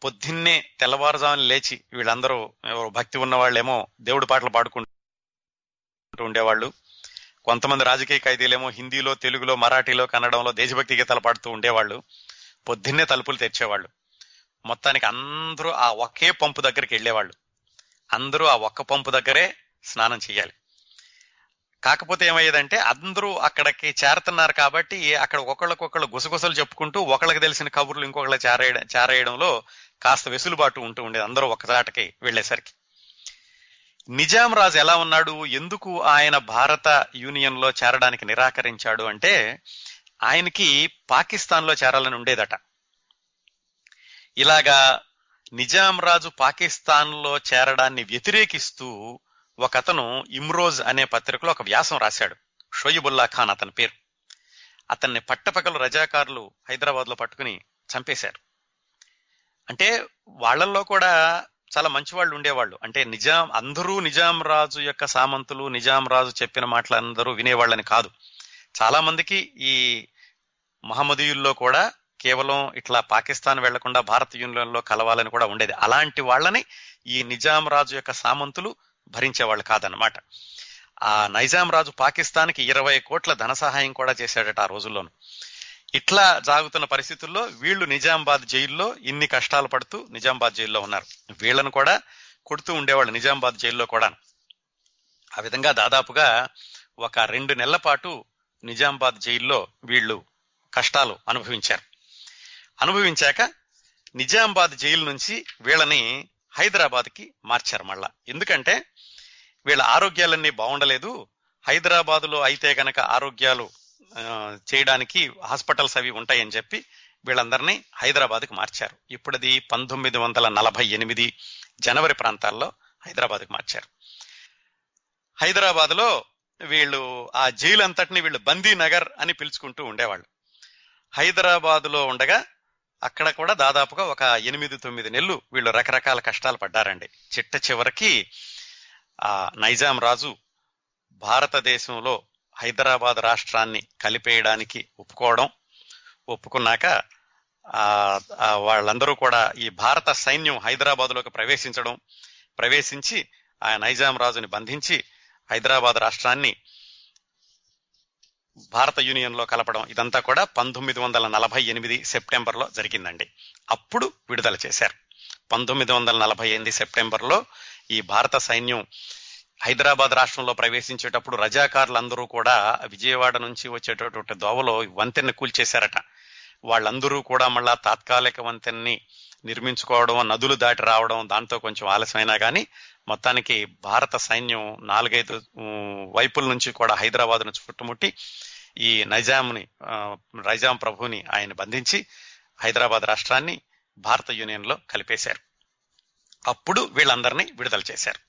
పొద్దున్నే తెల్లవారుజామున లేచి వీళ్ళందరూ ఎవరు భక్తి ఉన్న వాళ్ళేమో దేవుడి పాటలు పాడుకుంటూ ఉండేవాళ్ళు. కొంతమంది రాజకీయ ఖైదీలేమో హిందీలో తెలుగులో మరాఠీలో కన్నడంలో దేశభక్తి గీతాలు పాడుతూ ఉండేవాళ్ళు. పొద్దున్నే తలుపులు తెరిచేవాళ్ళు. మొత్తానికి అందరూ ఆ ఒకే పంపు దగ్గరికి వెళ్ళేవాళ్ళు. అందరూ ఆ ఒక్క పంపు దగ్గరే స్నానం చేయాలి. కాకపోతే ఏమయ్యేదంటే అందరూ అక్కడికి చేరుతున్నారు కాబట్టి అక్కడ ఒకళ్ళకొకళ్ళు గుసగుసలు చెప్పుకుంటూ ఒకళ్ళకి తెలిసిన కబుర్లు ఇంకొకళ్ళ చేరేయడం చేరేయడంలో కాస్త వెసులుబాటు ఉంటూ ఉండేది అందరూ ఒకదాటకి వెళ్ళేసరికి. నిజాం రాజు ఎలా ఉన్నాడు? ఎందుకు ఆయన భారత యూనియన్లో చేరడానికి నిరాకరించాడు అంటే ఆయనకి పాకిస్తాన్లో చేరాలని ఉండేదట. ఇలాగా నిజాం రాజు పాకిస్తాన్లో చేరడాన్ని వ్యతిరేకిస్తూ ఒక అతను ఇమ్రోజ్ అనే పత్రికలో ఒక వ్యాసం రాశాడు. షోయిబుల్లా ఖాన్ అతని పేరు. అతన్ని పట్టపగలు రజాకారులు హైదరాబాద్లో పట్టుకుని చంపేశారు. అంటే వాళ్ళల్లో కూడా చాలా మంచి వాళ్ళు ఉండేవాళ్ళు. అంటే నిజాం అందరూ నిజాం రాజు యొక్క సామంతులు నిజాం రాజు చెప్పిన మాటలు అందరూ వినేవాళ్ళని కాదు. చాలా మందికి ఈ మహమ్మదీయుల్లో కూడా కేవలం ఇట్లా పాకిస్తాన్ వెళ్ళకుండా భారత యూనియన్లో కలవాలని కూడా ఉండేది. అలాంటి వాళ్ళని ఈ నిజాం రాజు యొక్క సామంతులు భరించేవాళ్ళు కాదనమాట ఆ నైజాం రాజు పాకిస్తాన్కి ఇరవై కోట్ల ధన సహాయం కూడా చేశాడట ఆ రోజుల్లోను. ఇట్లా జాగుతున్న పరిస్థితుల్లో వీళ్ళు నిజామాబాద్ జైల్లో ఇన్ని కష్టాలు పడుతూ నిజామాబాద్ జైల్లో ఉన్నారు. వీళ్ళను కూడా కొడుతూ ఉండేవాళ్ళు నిజామాబాద్ జైల్లో కూడా. ఆ విధంగా దాదాపుగా ఒక రెండు నెలల పాటు నిజామాబాద్ జైల్లో వీళ్ళు కష్టాలు అనుభవించారు. అనుభవించాక నిజామాబాద్ జైలు నుంచి వీళ్ళని హైదరాబాద్కి మార్చారు మళ్ళా. ఎందుకంటే వీళ్ళ ఆరోగ్యాలన్నీ బాగుండలేదు. హైదరాబాద్లో అయితే గనక ఆరోగ్యాలు చేయడానికి హాస్పిటల్స్ అవి ఉంటాయని చెప్పి వీళ్ళందరినీ హైదరాబాద్కి మార్చారు. ఇప్పుడు అది పంతొమ్మిది వందల నలభై ఎనిమిది జనవరి ప్రాంతాల్లో హైదరాబాద్కి మార్చారు. హైదరాబాద్లో వీళ్ళు ఆ జైలు అంతటిని వీళ్ళు బందీ నగర్ అని పిలుచుకుంటూ ఉండేవాళ్ళు. హైదరాబాద్లో ఉండగా అక్కడ కూడా దాదాపుగా ఒక ఎనిమిది తొమ్మిది నెలలు వీళ్ళు రకరకాల కష్టాలు పడ్డారండి. చిట్ట చివరికి ఆ నైజాం రాజు భారతదేశంలో హైదరాబాద్ రాష్ట్రాన్ని కలిపేయడానికి ఒప్పుకోవడం ఒప్పుకున్నాక ఆ వాళ్ళందరూ కూడా ఈ భారత సైన్యం హైదరాబాద్లోకి ప్రవేశించడం ప్రవేశించి ఆ నైజాం రాజుని బంధించి హైదరాబాద్ రాష్ట్రాన్ని భారత యూనియన్లో కలపడం ఇదంతా కూడా పంతొమ్మిది వందల నలభై ఎనిమిది సెప్టెంబర్లో జరిగిందండి. అప్పుడు విడుదల చేశారు. పంతొమ్మిది వందల నలభై ఎనిమిది సెప్టెంబర్లో ఈ భారత సైన్యం హైదరాబాద్ రాష్ట్రంలో ప్రవేశించేటప్పుడు రజాకారులందరూ కూడా విజయవాడ నుంచి వచ్చేటటువంటి దోవలో వంతెన్ని కూల్చేశారట. వాళ్ళందరూ కూడా మళ్ళా తాత్కాలిక వంతెన్ని నిర్మించుకోవడం నదులు దాటి రావడం దాంతో కొంచెం ఆలస్యమైనా కానీ మొత్తానికి భారత సైన్యం నాలుగైదు వైపుల నుంచి కూడా హైదరాబాద్ నుంచి చుట్టుముట్టి ఈ నైజాంని నైజాం ప్రభుని ఆయన బంధించి హైదరాబాద్ రాష్ట్రాన్ని భారత యూనియన్లో కలిపేశారు. అప్పుడు వీళ్ళందరినీ విడుదల చేశారు.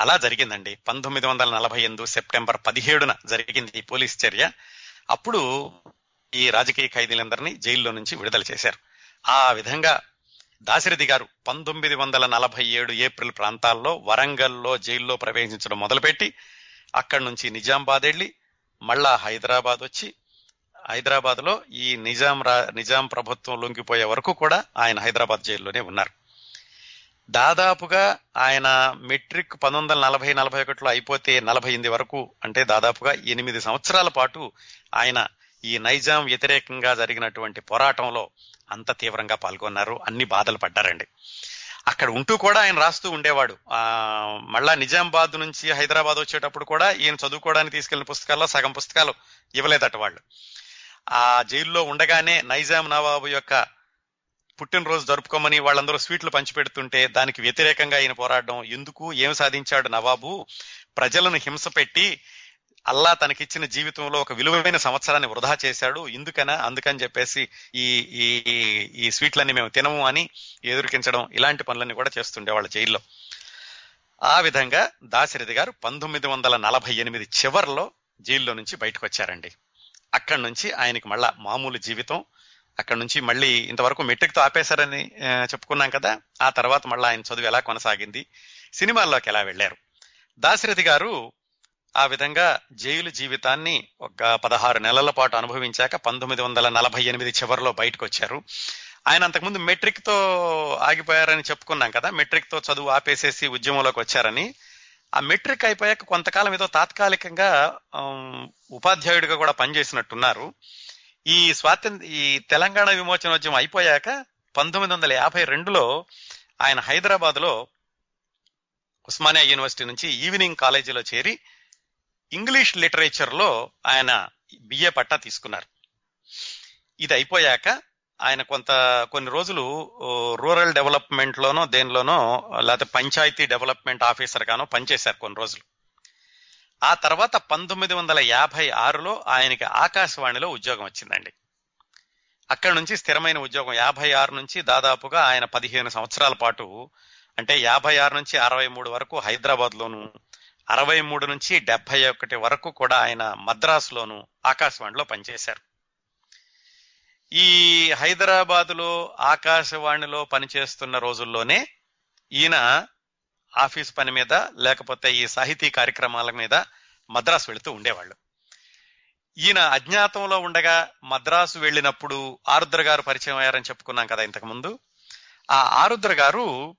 అలా జరిగిందండి. పంతొమ్మిది వందల నలభై ఎనిమిది సెప్టెంబర్ పదిహేడున జరిగింది ఈ పోలీస్ చర్య. అప్పుడు ఈ రాజకీయ ఖైదీలందరినీ జైల్లో నుంచి విడుదల చేశారు. ఆ విధంగా దాశరథి గారు పంతొమ్మిది వందల నలభై ఏడు ఏప్రిల్ ప్రాంతాల్లో వరంగల్లో జైల్లో ప్రవేశించడం మొదలుపెట్టి అక్కడి నుంచి నిజామాబాద్ వెళ్ళి మళ్ళా హైదరాబాద్ వచ్చి హైదరాబాద్లో ఈ నిజాం రా నిజాం ప్రభుత్వం లొంగిపోయే వరకు కూడా ఆయన హైదరాబాద్ జైల్లోనే ఉన్నారు. దాదాపుగా ఆయన మెట్రిక్ పంతొమ్మిది వందల నలభై నలభై ఒకటిలో అయిపోతే నలభై ఎనిమిది వరకు అంటే దాదాపుగా ఎనిమిది సంవత్సరాల పాటు ఆయన ఈ నైజాం వ్యతిరేకంగా జరిగినటువంటి పోరాటంలో అంత తీవ్రంగా పాల్గొన్నారు. అన్ని బాధలు పడ్డారండి. అక్కడ ఉంటూ కూడా ఆయన రాస్తూ ఉండేవాడు. ఆ మళ్ళా నిజామాబాద్ నుంచి హైదరాబాద్ వచ్చేటప్పుడు కూడా ఈయన చదువుకోవడానికి తీసుకెళ్ళిన పుస్తకాల్లో సగం పుస్తకాలు ఇవ్వలేదట వాళ్ళు. ఆ జైల్లో ఉండగానే నైజాం నవాబు యొక్క పుట్టినరోజు జరుపుకోమని వాళ్ళందరూ స్వీట్లు పంచిపెడుతుంటే దానికి వ్యతిరేకంగా ఆయన పోరాడడం ఎందుకు? ఏం సాధించాడు నవాబు? ప్రజలను హింస పెట్టి అల్లా తనకిచ్చిన జీవితంలో ఒక విలువైన సంవత్సరాన్ని వృధా చేశాడు. ఎందుకనా? అందుకని చెప్పేసి ఈ ఈ ఈ స్వీట్లన్నీ మేము తినము అని ఎదురుకించడం ఇలాంటి పనులన్నీ కూడా చేస్తుండే వాళ్ళ జైల్లో. ఆ విధంగా దాశరథి గారు పంతొమ్మిది వందల నలభై ఎనిమిది చివరిలో జైల్లో నుంచి బయటకు వచ్చారండి అక్కడి నుంచి ఆయనకి మళ్ళా మామూలు జీవితం అక్కడి నుంచి మళ్ళీ ఇంతవరకు మెట్రిక్తో ఆపేశారని చెప్పుకున్నాం కదా. ఆ తర్వాత మళ్ళీ ఆయన చదువు ఎలా కొనసాగింది సినిమాల్లోకి ఎలా వెళ్ళారు. దాశరథి గారు ఆ విధంగా జైలు జీవితాన్ని ఒక పదహారు నెలల పాటు అనుభవించాక పంతొమ్మిది వందల నలభై ఎనిమిది చివరిలో బయటకు వచ్చారు ఆయన అంతకుముందు మెట్రిక్తో ఆగిపోయారని చెప్పుకున్నాం కదా. మెట్రిక్తో చదువు ఆపేసేసి ఉద్యమంలోకి వచ్చారని. ఆ మెట్రిక్ అయిపోయాక కొంతకాలం ఏదో తాత్కాలికంగా ఉపాధ్యాయుడిగా కూడా పనిచేసినట్టున్నారు. ఈ స్వాతంత్ర ఈ తెలంగాణ విమోచనోద్యమం అయిపోయాక పంతొమ్మిది వందల యాభై రెండులో ఆయన హైదరాబాద్లో ఉస్మానియా యూనివర్సిటీ నుంచి ఈవినింగ్ కాలేజీలో చేరి ఇంగ్లీష్ లిటరేచర్లో ఆయన బిఏ పట్టా తీసుకున్నారు. ఇది అయిపోయాక ఆయన కొంత కొన్ని రోజులు రూరల్ డెవలప్మెంట్ లోనో దేనిలోనో లేకపోతే పంచాయతీ డెవలప్మెంట్ ఆఫీసర్ గానో పనిచేశారు కొన్ని రోజులు. ఆ తర్వాత పంతొమ్మిది వందల యాభై ఆరులో ఆయనకి ఆకాశవాణిలో ఉద్యోగం వచ్చిందండి. అక్కడ నుంచి స్థిరమైన ఉద్యోగం యాభై ఆరు నుంచి దాదాపుగా ఆయన పదిహేను సంవత్సరాల పాటు అంటే యాభై ఆరు నుంచి అరవై మూడు వరకు హైదరాబాద్లోను అరవై మూడు నుంచి డెబ్బై ఒకటి వరకు కూడా ఆయన మద్రాసులోను ఆకాశవాణిలో పనిచేశారు. ఈ హైదరాబాదులో ఆకాశవాణిలో పనిచేస్తున్న రోజుల్లోనే ఈయన ఆఫీస్ పని మీద లేకపోతే ఈ సాహితీ కార్యక్రమాల మీద మద్రాసు వెళుతూ ఉండేవాళ్ళు. ఈయన అజ్ఞాతంలో ఉండగా మద్రాసు వెళ్ళినప్పుడు ఆరుద్ర గారు పరిచయం అయ్యారని చెప్పుకున్నాం కదా ఇంతకుముందు ఆ ఆరుద్ర గారు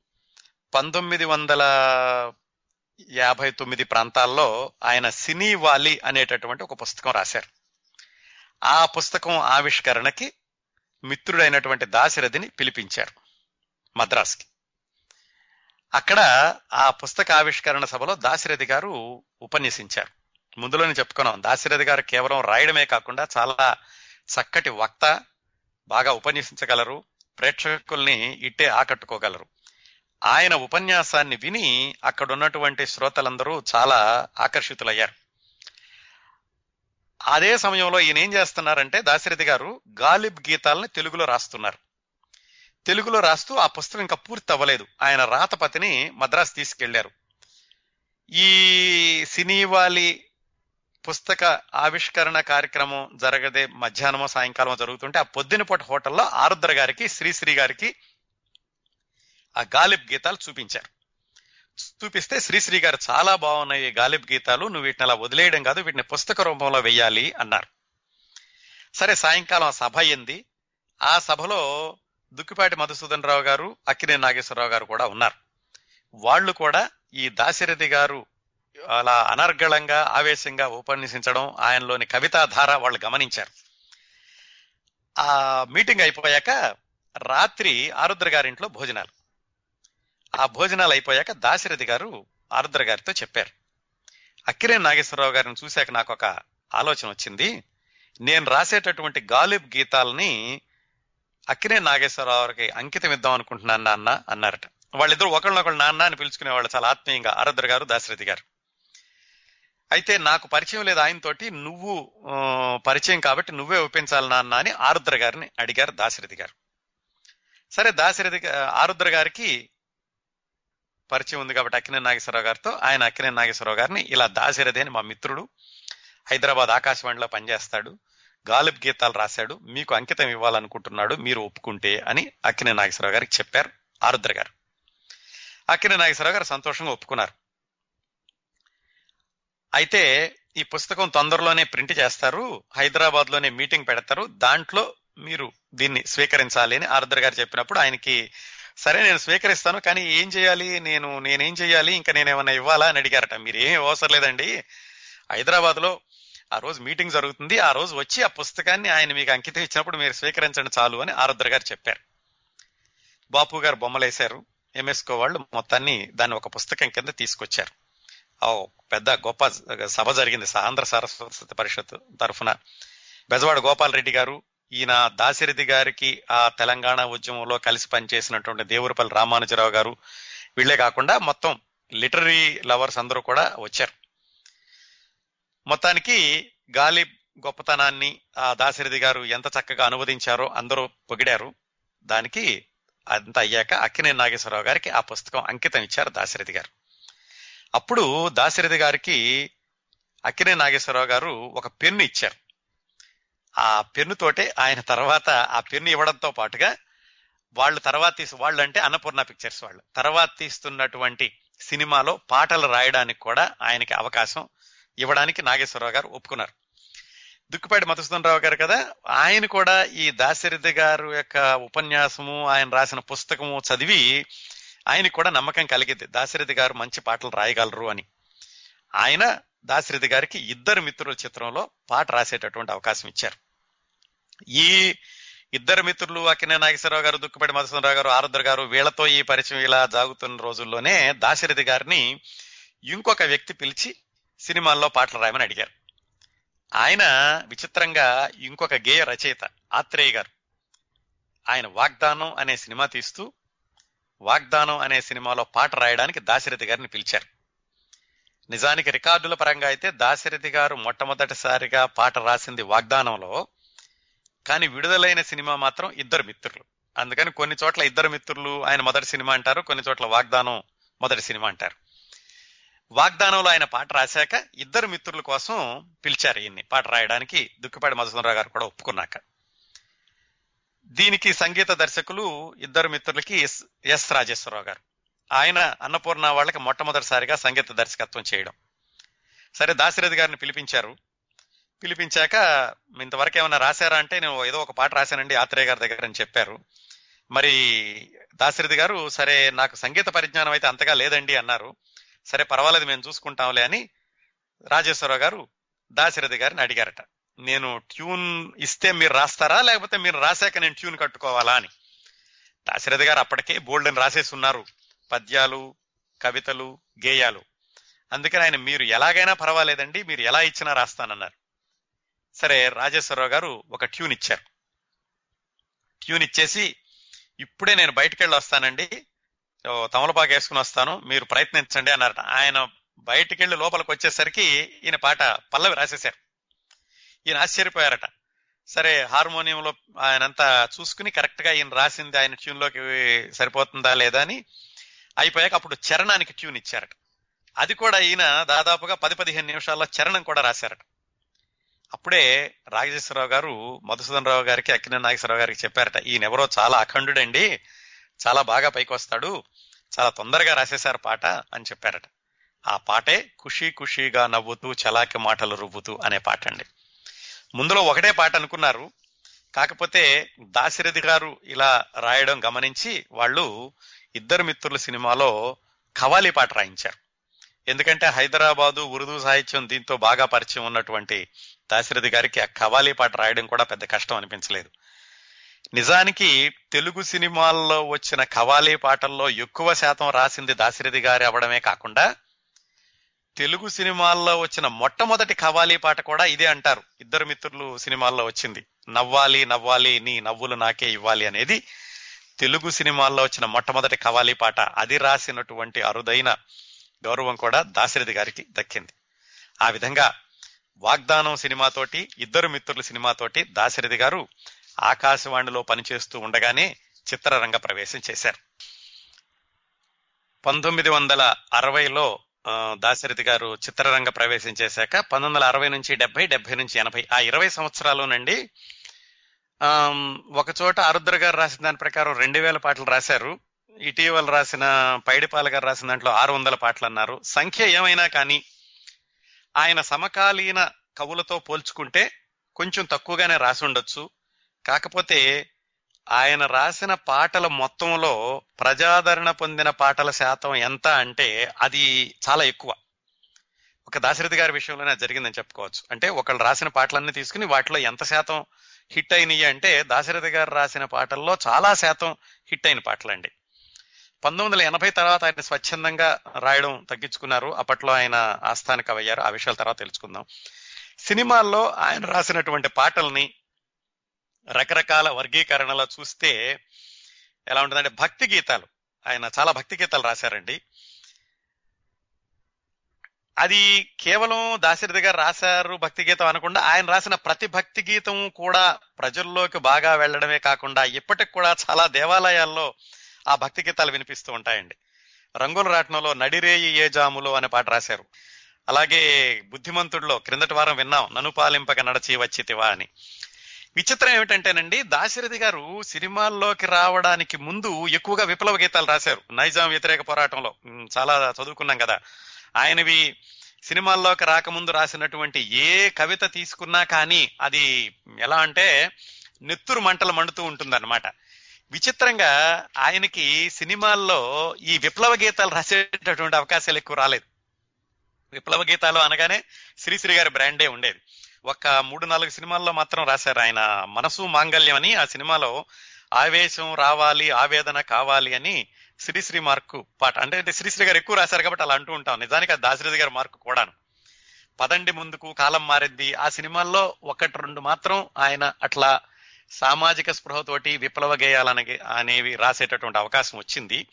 పంతొమ్మిది వందల యాభై తొమ్మిది ప్రాంతాల్లో ఆయన సినీ వాలి అనేటటువంటి ఒక పుస్తకం రాశారు. ఆ పుస్తకం ఆవిష్కరణకి మిత్రుడైనటువంటి దాశరథిని పిలిపించారు మద్రాస్కి. అక్కడ ఆ పుస్తక ఆవిష్కరణ సభలో దాశరథి గారు ఉపన్యసించారు. ముందులోనే చెప్పుకున్నాం దాశరథి గారు కేవలం రాయడమే కాకుండా చాలా చక్కటి వక్త బాగా ఉపన్యసించగలరు ప్రేక్షకుల్ని ఇట్టే ఆకట్టుకోగలరు. ఆయన ఉపన్యాసాన్ని విని అక్కడ ఉన్నటువంటి శ్రోతలందరూ చాలా ఆకర్షితులయ్యారు. అదే సమయంలో ఈయన ఏం చేస్తున్నారంటే దాశరథి గారు గాలిబ్ గీతాలని తెలుగులో రాస్తున్నారు. తెలుగులో రాస్తూ ఆ పుస్తకం ఇంకా పూర్తి అవ్వలేదు ఆయన రాతపతిని మద్రాసు తీసుకెళ్ళారు. ఈ సినీవాలి పుస్తక ఆవిష్కరణ కార్యక్రమం జరగదే మధ్యాహ్నమో సాయంకాలమో జరుగుతుంటే ఆ పొద్దునపూట హోటల్లో ఆరుద్ర గారికి శ్రీశ్రీ గారికి ఆ గాలిబ్ గీతాలు చూపించారు. చూపిస్తే శ్రీశ్రీ గారు చాలా బాగున్నాయి ఈ గాలిబ్ గీతాలు నువ్వు వీటిని అలా వదిలేయడం కాదు వీటిని పుస్తక రూపంలో వెయ్యాలి అన్నారు. సరే సాయంకాలం ఆ సభ అయింది. ఆ సభలో దుక్కిపాటి మధుసూదన్ రావు గారు అక్కినే నాగేశ్వరరావు గారు కూడా ఉన్నారు. వాళ్ళు కూడా ఈ దాశరథి గారు అలా అనర్గళంగా ఆవేశంగా ఉపన్యసించడం ఆయనలోని కవితాధార వాళ్ళు గమనించారు. ఆ మీటింగ్ అయిపోయాక రాత్రి ఆరుద్ర గారింట్లో భోజనాలు. ఆ భోజనాలు అయిపోయాక దాశరథి గారు ఆరుద్ర గారితో చెప్పారు. అక్కిరే నాగేశ్వరరావు గారిని చూశాక నాకు ఒక ఆలోచన వచ్చింది. నేను రాసేటటువంటి గాలిబ్ గీతాలని అక్కినే నాగేశ్వరరావుకి అంకితం ఇద్దాం అనుకుంటున్నాను నాన్న అన్నారట. వాళ్ళిద్దరు ఒకళ్ళనొకళ్ళు నాన్న అని పిలుచుకునేవాళ్ళు చాలా ఆత్మీయంగా ఆరుద్ర గారు దాశరథి గారు. అయితే నాకు పరిచయం లేదు ఆయనతోటి నువ్వు పరిచయం కాబట్టి నువ్వే ఒప్పించాలి నాన్న అని ఆరుద్ర గారిని అడిగారు దాశరథి గారు. సరే దాశరథి ఆరుద్ర గారికి పరిచయం ఉంది కాబట్టి అక్కినే నాగేశ్వరరావు గారితో ఆయన అక్కినే నాగేశ్వరరావు గారిని ఇలా దాశరథి అని మా మిత్రుడు హైదరాబాద్ ఆకాశవాణిలో పనిచేస్తాడు. గాలిబ్ గీతాలు రాశాడు. మీకు అంకితం ఇవ్వాలనుకుంటున్నాడు. మీరు ఒప్పుకుంటే అని అక్కినే నాగేశ్వరరావు గారికి చెప్పారు ఆరుద్ర గారు. అక్కినే నాగేశ్వరరావు గారు సంతోషంగా ఒప్పుకున్నారు. అయితే ఈ పుస్తకం తొందరలోనే ప్రింట్ చేస్తారు. హైదరాబాద్లోనే మీటింగ్ పెడతారు. దాంట్లో మీరు దీన్ని స్వీకరించాలి అని ఆరుద్ర గారు చెప్పినప్పుడు ఆయనకి సరే నేను స్వీకరిస్తాను కానీ ఏం చేయాలి? నేను నేనేం చేయాలి? ఇంకా నేను ఏమైనా ఇవ్వాలా? అని అడిగారట. మీరు ఏం అవసరం లేదండి. హైదరాబాద్లో ఆ రోజు మీటింగ్ జరుగుతుంది. ఆ రోజు వచ్చి ఆ పుస్తకాన్ని ఆయన మీకు అంకితం ఇచ్చినప్పుడు మీరు స్వీకరించండి చాలు అని ఆరుద్ర గారు చెప్పారు. బాపు గారు బొమ్మలేశారు. ఎంఎస్కో వాళ్ళు మొత్తాన్ని దాన్ని ఒక పుస్తకం కింద తీసుకొచ్చారు. ఓ పెద్ద గొప్ప సభ జరిగింది. ఆంధ్ర సరస్వతి పరిషత్ తరఫున. బెజవాడ గోపాలరెడ్డి గారు ఈయన దాశరథి గారికి ఆ తెలంగాణ ఉద్యమంలో కలిసి పనిచేసినటువంటి దేవురపల్లి రామానుజరావు గారు. వీళ్ళే కాకుండా మొత్తం లిటరీ లవర్స్ అందరూ కూడా వచ్చారు. మొత్తానికి గాలి గొప్పతనాన్ని ఆ దాశరథి గారు ఎంత చక్కగా అనువదించారో అందరూ పొగిడారు. దానికి అంత అయ్యాక అక్కినే నాగేశ్వరరావు గారికి ఆ పుస్తకం అంకితం ఇచ్చారు దాశరథి గారు. అప్పుడు దాశరథి గారికి అక్కినే నాగేశ్వరరావు గారు ఒక పెన్ను ఇచ్చారు. ఆ పెన్ను తోటే ఆయన తర్వాత ఆ పెన్ను ఇవ్వడంతో పాటుగా వాళ్ళు తర్వాత తీసి వాళ్ళు అంటే అన్నపూర్ణ పిక్చర్స్ వాళ్ళు. తర్వాత తీస్తున్నటువంటి సినిమాలో పాటలు రాయడానికి కూడా ఆయనకి అవకాశం ఇవ్వడానికి నాగేశ్వరరావు గారు ఒప్పుకున్నారు. దుక్కుపాటి మధుసూదన్ రావు గారు కదా ఆయన కూడా ఈ దాశరథి గారు యొక్క ఉపన్యాసము ఆయన రాసిన పుస్తకము చదివి ఆయనకు కూడా నమ్మకం కలిగింది. దాశరథి గారు మంచి పాటలు రాయగలరు అని. ఆయన దాశరథి గారికి ఇద్దరు మిత్రుల చిత్రంలో పాట రాసేటటువంటి అవకాశం ఇచ్చారు. ఈ ఇద్దరు మిత్రులు అక్కినే నాగేశ్వరరావు గారు దుక్కుపేట మధుసూదనరావు గారు ఆరుద్ర గారు వీళ్ళతో ఈ పరిచయం ఇలా జాగుతున్న రోజుల్లోనే దాశరథి గారిని ఇంకొక వ్యక్తి పిలిచి సినిమాల్లో పాటలు రాయమని అడిగారు. ఆయన విచిత్రంగా ఇంకొక గేయ రచయిత ఆత్రేయ గారు. ఆయన వాగ్దానం అనే సినిమా తీస్తూ వాగ్దానం అనే సినిమాలో పాట రాయడానికి దాశరథి గారిని పిలిచారు. నిజానికి రికార్డుల పరంగా అయితే దాశరథి గారు మొట్టమొదటిసారిగా పాట రాసింది వాగ్దానంలో కానీ విడుదలైన సినిమా మాత్రం ఇద్దరు మిత్రులు. అందుకని కొన్ని చోట్ల ఇద్దరు మిత్రులు ఆయన మొదటి సినిమా అంటారు కొన్ని చోట్ల వాగ్దానం మొదటి సినిమా అంటారు. వాగ్దానంలో ఆయన పాట రాశాక ఇద్దరు మిత్రుల కోసం పిలిచారు ఈయన్ని. పాట రాయడానికి దుక్కిపాటి మధుసూదనరావు గారు కూడా ఒప్పుకున్నాక. దీనికి సంగీత దర్శకులు ఇద్దరు మిత్రులకి ఎస్ ఎస్ రాజేశ్వరరావు గారు. ఆయన అన్నపూర్ణ వాళ్ళకి మొట్టమొదటిసారిగా సంగీత దర్శకత్వం చేయడం. సరే దాశరథి గారిని పిలిపించారు. పిలిపించాక ఇంతవరకు ఏమైనా రాశారా? అంటే నేను ఏదో ఒక పాట రాశానండి ఆత్రేయ గారి దగ్గర అని చెప్పారు. మరి దాశరథి గారు సరే నాకు సంగీత పరిజ్ఞానం అయితే అంతగా లేదండి అన్నారు. సరే పర్వాలేదు మేము చూసుకుంటాంలే అని రాజేశ్వరరావు గారు దాశరథి గారిని అడిగారట. నేను ట్యూన్ ఇస్తే మీరు రాస్తారా లేకపోతే మీరు రాశాక నేను ట్యూన్ కట్టుకోవాలా అని. దాశరథి గారు అప్పటికే బోల్డెన్ రాసేసి ఉన్నారు. పద్యాలు కవితలు గేయాలు. అందుకని ఆయన మీరు ఎలాగైనా పర్వాలేదండి మీరు ఎలా ఇచ్చినా రాస్తానన్నారు. సరే రాజేశ్వరరావు గారు ఒక ట్యూన్ ఇచ్చారు. ట్యూన్ ఇచ్చేసి ఇప్పుడే నేను బయటికి వెళ్ళి వస్తానండి. తమలపాకు వేసుకుని వస్తాను. మీరు ప్రయత్నించండి అన్నారట ఆయన బయటికి వెళ్ళి లోపలికి వచ్చేసరికి ఈయన పాట పల్లవి రాసేశారు. ఈయన ఆశ్చర్యపోయారట. సరే హార్మోనియంలో ఆయనంతా చూసుకుని కరెక్ట్గా ఈయన రాసింది ఆయన ట్యూన్లోకి సరిపోతుందా లేదా అని అయిపోయాక అప్పుడు చరణానికి ట్యూన్ ఇచ్చారట. అది కూడా ఈయన దాదాపుగా పది పదిహేను నిమిషాల్లో చరణం కూడా రాశారట. అప్పుడే రాజేశ్వరరావు గారు మధుసూదన్ రావు గారికి అక్కిన నాగేశ్వరరావు గారికి చెప్పారట ఈయన ఎవరో చాలా అఖండుడండి. చాలా బాగా పైకి వస్తాడు చాలా తొందరగా రాసేశారు పాట అని చెప్పారట. ఆ పాటే ఖుషీ ఖుషీగా నవ్వుతూ చలాకి మాటలు రువ్వుతూ అనే పాట అండి. ముందులో ఒకటే పాట అనుకున్నారు. కాకపోతే దాశరథి గారు ఇలా రాయడం గమనించి వాళ్ళు ఇద్దరు మిత్రుల సినిమాలో ఖవాలీ పాట రాయించారు. ఎందుకంటే హైదరాబాదు ఉర్దూ సాహిత్యం దీంతో బాగా పరిచయం ఉన్నటువంటి దాశరథి గారికి ఆ ఖవాలీ పాట రాయడం కూడా పెద్ద కష్టం అనిపించలేదు. నిజానికి తెలుగు సినిమాల్లో వచ్చిన కవాలీ పాటల్లో ఎక్కువ శాతం రాసింది దాశరథి గారి అవడమే కాకుండా తెలుగు సినిమాల్లో వచ్చిన మొట్టమొదటి కవాలీ పాట కూడా ఇదే అంటారు. ఇద్దరు మిత్రులు సినిమాల్లో వచ్చింది. నవ్వాలి నవ్వాలి నీ నవ్వులు నాకే ఇవ్వాలి అనేది తెలుగు సినిమాల్లో వచ్చిన మొట్టమొదటి కవాలీ పాట. అది రాసినటువంటి అరుదైన గౌరవం కూడా దాశరథి గారికి దక్కింది. ఆ విధంగా వాగ్దానం సినిమాతోటి ఇద్దరు మిత్రుల సినిమాతోటి దాశరథి గారు ఆకాశవాణిలో పనిచేస్తూ ఉండగానే చిత్రరంగ ప్రవేశం చేశారు. పంతొమ్మిది వందల అరవైలో దాశరథి గారు చిత్రరంగ ప్రవేశం చేశాక పంతొమ్మిది వందల అరవై నుంచి డెబ్బై డెబ్బై నుంచి ఎనభై ఆ ఇరవై సంవత్సరాల్లోనండి ఒక చోట ఆరుద్ర గారు రాసిన దాని ప్రకారం రెండు వేల పాటలు రాశారు. ఇటీవల రాసిన పైడిపాల గారు రాసిన దాంట్లో ఆరు వందల పాటలు అన్నారు. సంఖ్య ఏమైనా కానీ ఆయన సమకాలీన కవులతో పోల్చుకుంటే కొంచెం తక్కువగానే రాసి ఉండొచ్చు. కాకపోతే ఆయన రాసిన పాటల మొత్తంలో ప్రజాదరణ పొందిన పాటల శాతం ఎంత అంటే అది చాలా ఎక్కువ. ఒక దాశరథి గారి విషయంలోనే జరిగిందని చెప్పుకోవచ్చు. అంటే ఒకళ్ళు రాసిన పాటలన్నీ తీసుకుని వాటిలో ఎంత శాతం హిట్ అయినాయి అంటే దాశరథి గారు రాసిన పాటల్లో చాలా శాతం హిట్ అయిన పాటలండి. పంతొమ్మిది వందల ఎనభై తర్వాత ఆయన స్వచ్ఛందంగా రాయడం తగ్గించుకున్నారు. అప్పట్లో ఆయన ఆస్థాన ఆ విషయాల తర్వాత తెలుసుకుందాం. సినిమాల్లో ఆయన రాసినటువంటి పాటల్ని రకరకాల వర్గీకరణలో చూస్తే ఎలా ఉంటుందంటే భక్తి గీతాలు. ఆయన చాలా భక్తి గీతాలు రాశారండి. అది కేవలం దాశరథి గారు రాశారు భక్తి గీతం అనకుండా ఆయన రాసిన ప్రతి భక్తి గీతం కూడా ప్రజల్లోకి బాగా వెళ్ళడమే కాకుండా ఇప్పటికి కూడా చాలా దేవాలయాల్లో ఆ భక్తి గీతాలు వినిపిస్తూ ఉంటాయండి. రంగుల రాట్నంలో నడిరేయి ఏ జాములు అనే పాట రాశారు. అలాగే బుద్ధిమంతుడిలో క్రిందటి వారం విన్నాం నను పాలింపక నడచి వచ్చితివా అని. విచిత్రం ఏమిటంటేనండి దాశరథి గారు సినిమాల్లోకి రావడానికి ముందు ఎక్కువగా విప్లవ గీతాలు రాశారు. నైజాం వ్యతిరేక పోరాటంలో. చాలా చదువుకున్నాం కదా. ఆయనవి సినిమాల్లోకి రాకముందు రాసినటువంటి ఏ కవిత తీసుకున్నా కానీ అది ఎలా అంటే నెత్తురు మంటలు మండుతూ ఉంటుందన్నమాట. విచిత్రంగా ఆయనకి సినిమాల్లో ఈ విప్లవ గీతాలు రాసేటటువంటి అవకాశాలు ఎక్కువ రాలేదు. విప్లవ గీతాలు అనగానే శ్రీశ్రీ గారి బ్రాండే ఉండేది. ఒక మూడు నాలుగు సినిమాల్లో మాత్రం రాశారు ఆయన. మనసు మాంగల్యం అని ఆ సినిమాలో ఆవేశం రావాలి ఆవేదన కావాలి అని శ్రీశ్రీ మార్కు పాట. అంటే అంటే శ్రీశ్రీ గారు ఎక్కువ రాశారు కాబట్టి అలా అంటూ ఉంటాం. నిజానికి అది దాశరథి గారి మార్కు కూడాను. పదండి ముందుకు కాలం మారింది. ఆ సినిమాల్లో ఒకటి రెండు మాత్రం ఆయన అట్లా సామాజిక స్పృహతోటి విప్లవ గేయాలని అనేవి రాసేటటువంటి అవకాశం వచ్చింది.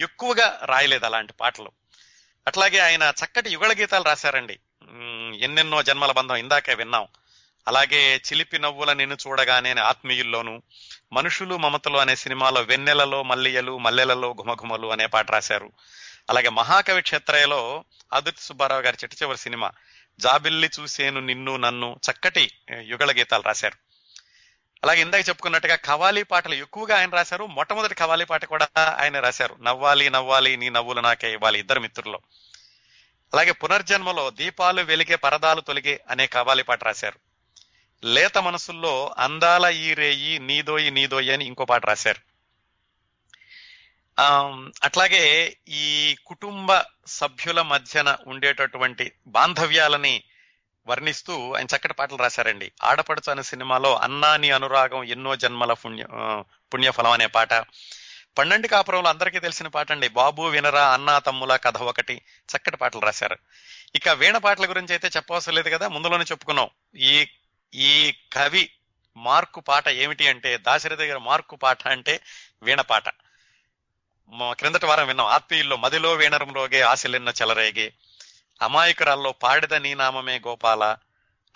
ఎక్కువగా రాయలేదు అలాంటి పాటలు. అట్లాగే ఆయన చక్కటి యుగళ గీతాలు రాశారండి. ఎన్నెన్నో జన్మల బంధం ఇందాకే విన్నాం. అలాగే చిలిపి నవ్వుల నిన్ను చూడగానే ఆత్మీయుల్లోనూ మనుషులు మమతలు అనే సినిమాలో వెన్నెలలో మల్లియలు మల్లెలలో ఘుమఘుమలు అనే పాట రాశారు. అలాగే మహాకవి క్షేత్రయలో ఆదిత్య సుబ్బారావు గారి చిట్ట చివరి సినిమా జాబిల్లి చూసేను నిన్ను నన్ను చక్కటి యుగళ గీతాలు రాశారు. అలాగే ఇందాక చెప్పుకున్నట్టుగా కవాలీ పాటలు ఎక్కువగా ఆయన రాశారు. మొట్టమొదటి కవాలీ పాట కూడా ఆయన రాశారు. నవ్వాలి నవ్వాలి నీ నవ్వులు నాకే ఇవ్వాలి ఇద్దరు మిత్రుల్లో. అలాగే పునర్జన్మలో దీపాలు వెలిగే పరదాలు తొలిగే అనే కావాలి పాట రాశారు. లేత మనసుల్లో అందాల ఈ రేయి నీదోయి నీదోయి అని ఇంకో పాట రాశారు. అట్లాగే ఈ కుటుంబ సభ్యుల మధ్యన ఉండేటటువంటి బాంధవ్యాలని వర్ణిస్తూ ఆయన చక్కటి పాటలు రాశారండి. ఆడపడుచు అనే సినిమాలో అన్నాని అనురాగం ఎన్నో జన్మల పుణ్య పుణ్యఫలం అనే పాట. పన్నెండు కాపురంలో అందరికీ తెలిసిన పాట అండి బాబు వినరా అన్నా తమ్ముల కథ ఒకటి చక్కటి పాటలు రాశారు. ఇక వీణ పాటల గురించి అయితే చెప్పవసరం లేదు కదా ముందులోనే చెప్పుకున్నాం. ఈ ఈ కవి మార్కు పాట ఏమిటి అంటే దాశరథి గారి మార్కు పాట అంటే వీణ పాట. క్రిందటి వారం విన్నాం. ఆత్మీయుల్లో మదిలో వీణరంలోగే ఆశలిన్న చెలరేగి. అమాయకురాల్లో పాడిద నీ నామమే గోపాల.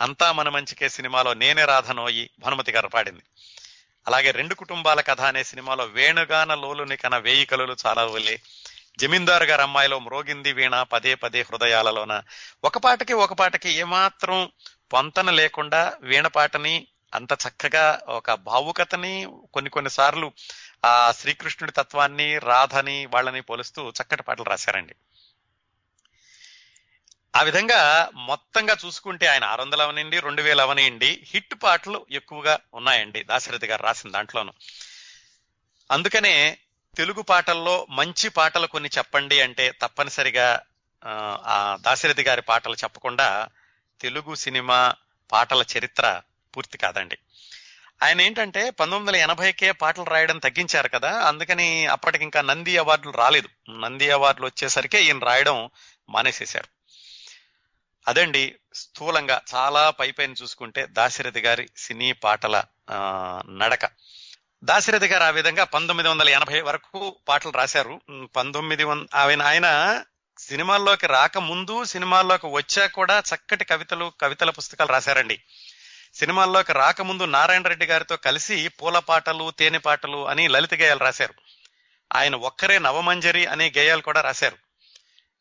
అంతా మన మంచికే సినిమాలో నేనే రాధనోయి భానుమతి గారు పాడింది. అలాగే రెండు కుటుంబాల కథ అనే సినిమాలో వేణుగాన లోలుని కన వేయి కలులు చాలా వలే. జమీందారు గారి అమ్మాయిలో మ్రోగింది వీణ పదే పదే హృదయాలలోన. ఒక పాటకి ఒక పాటకి ఏమాత్రం పొంతన లేకుండా వీణ పాటని అంత చక్కగా ఒక భావుకతని కొన్ని కొన్ని సార్లు ఆ శ్రీకృష్ణుడి తత్వాన్ని రాధని వాళ్ళని పోలుస్తూ చక్కటి పాటలు రాశారండి. ఆ విధంగా మొత్తంగా చూసుకుంటే ఆయన ఆరు వందలు అవనండి రెండు వేలు అవనియండి. హిట్ పాటలు ఎక్కువగా ఉన్నాయండి దాశరథి గారు రాసిన దాంట్లోను. అందుకనే తెలుగు పాటల్లో మంచి పాటలు కొన్ని చెప్పండి అంటే తప్పనిసరిగా ఆ, ఆ దాశరథి గారి పాటలు చెప్పకుండా తెలుగు సినిమా పాటల చరిత్ర పూర్తి కాదండి. ఆయన ఏంటంటే పంతొమ్మిది వందల ఎనభైకే పాటలు రాయడం తగ్గించారు కదా అందుకని అప్పటికి ఇంకా నంది అవార్డులు రాలేదు. నంది అవార్డులు వచ్చేసరికి ఈయన రాయడం మానేసేశారు. అదండి స్థూలంగా చాలా పై పైన చూసుకుంటే దాశరథి గారి సినీ పాటల నడక. దాశరథి గారు ఆ విధంగా పంతొమ్మిది వందల ఎనభై వరకు పాటలు రాశారు. పంతొమ్మిది వంద ఆయన ఆయన సినిమాల్లోకి రాకముందు సినిమాల్లోకి వచ్చాక కూడా చక్కటి కవితలు కవితల పుస్తకాలు రాశారండి. సినిమాల్లోకి రాకముందు నారాయణ రెడ్డి గారితో కలిసి పూల పాటలు తేనె పాటలు అని లలిత గేయాలు రాశారు. ఆయన ఒక్కరే నవమంజరి అనే గేయాలు కూడా రాశారు.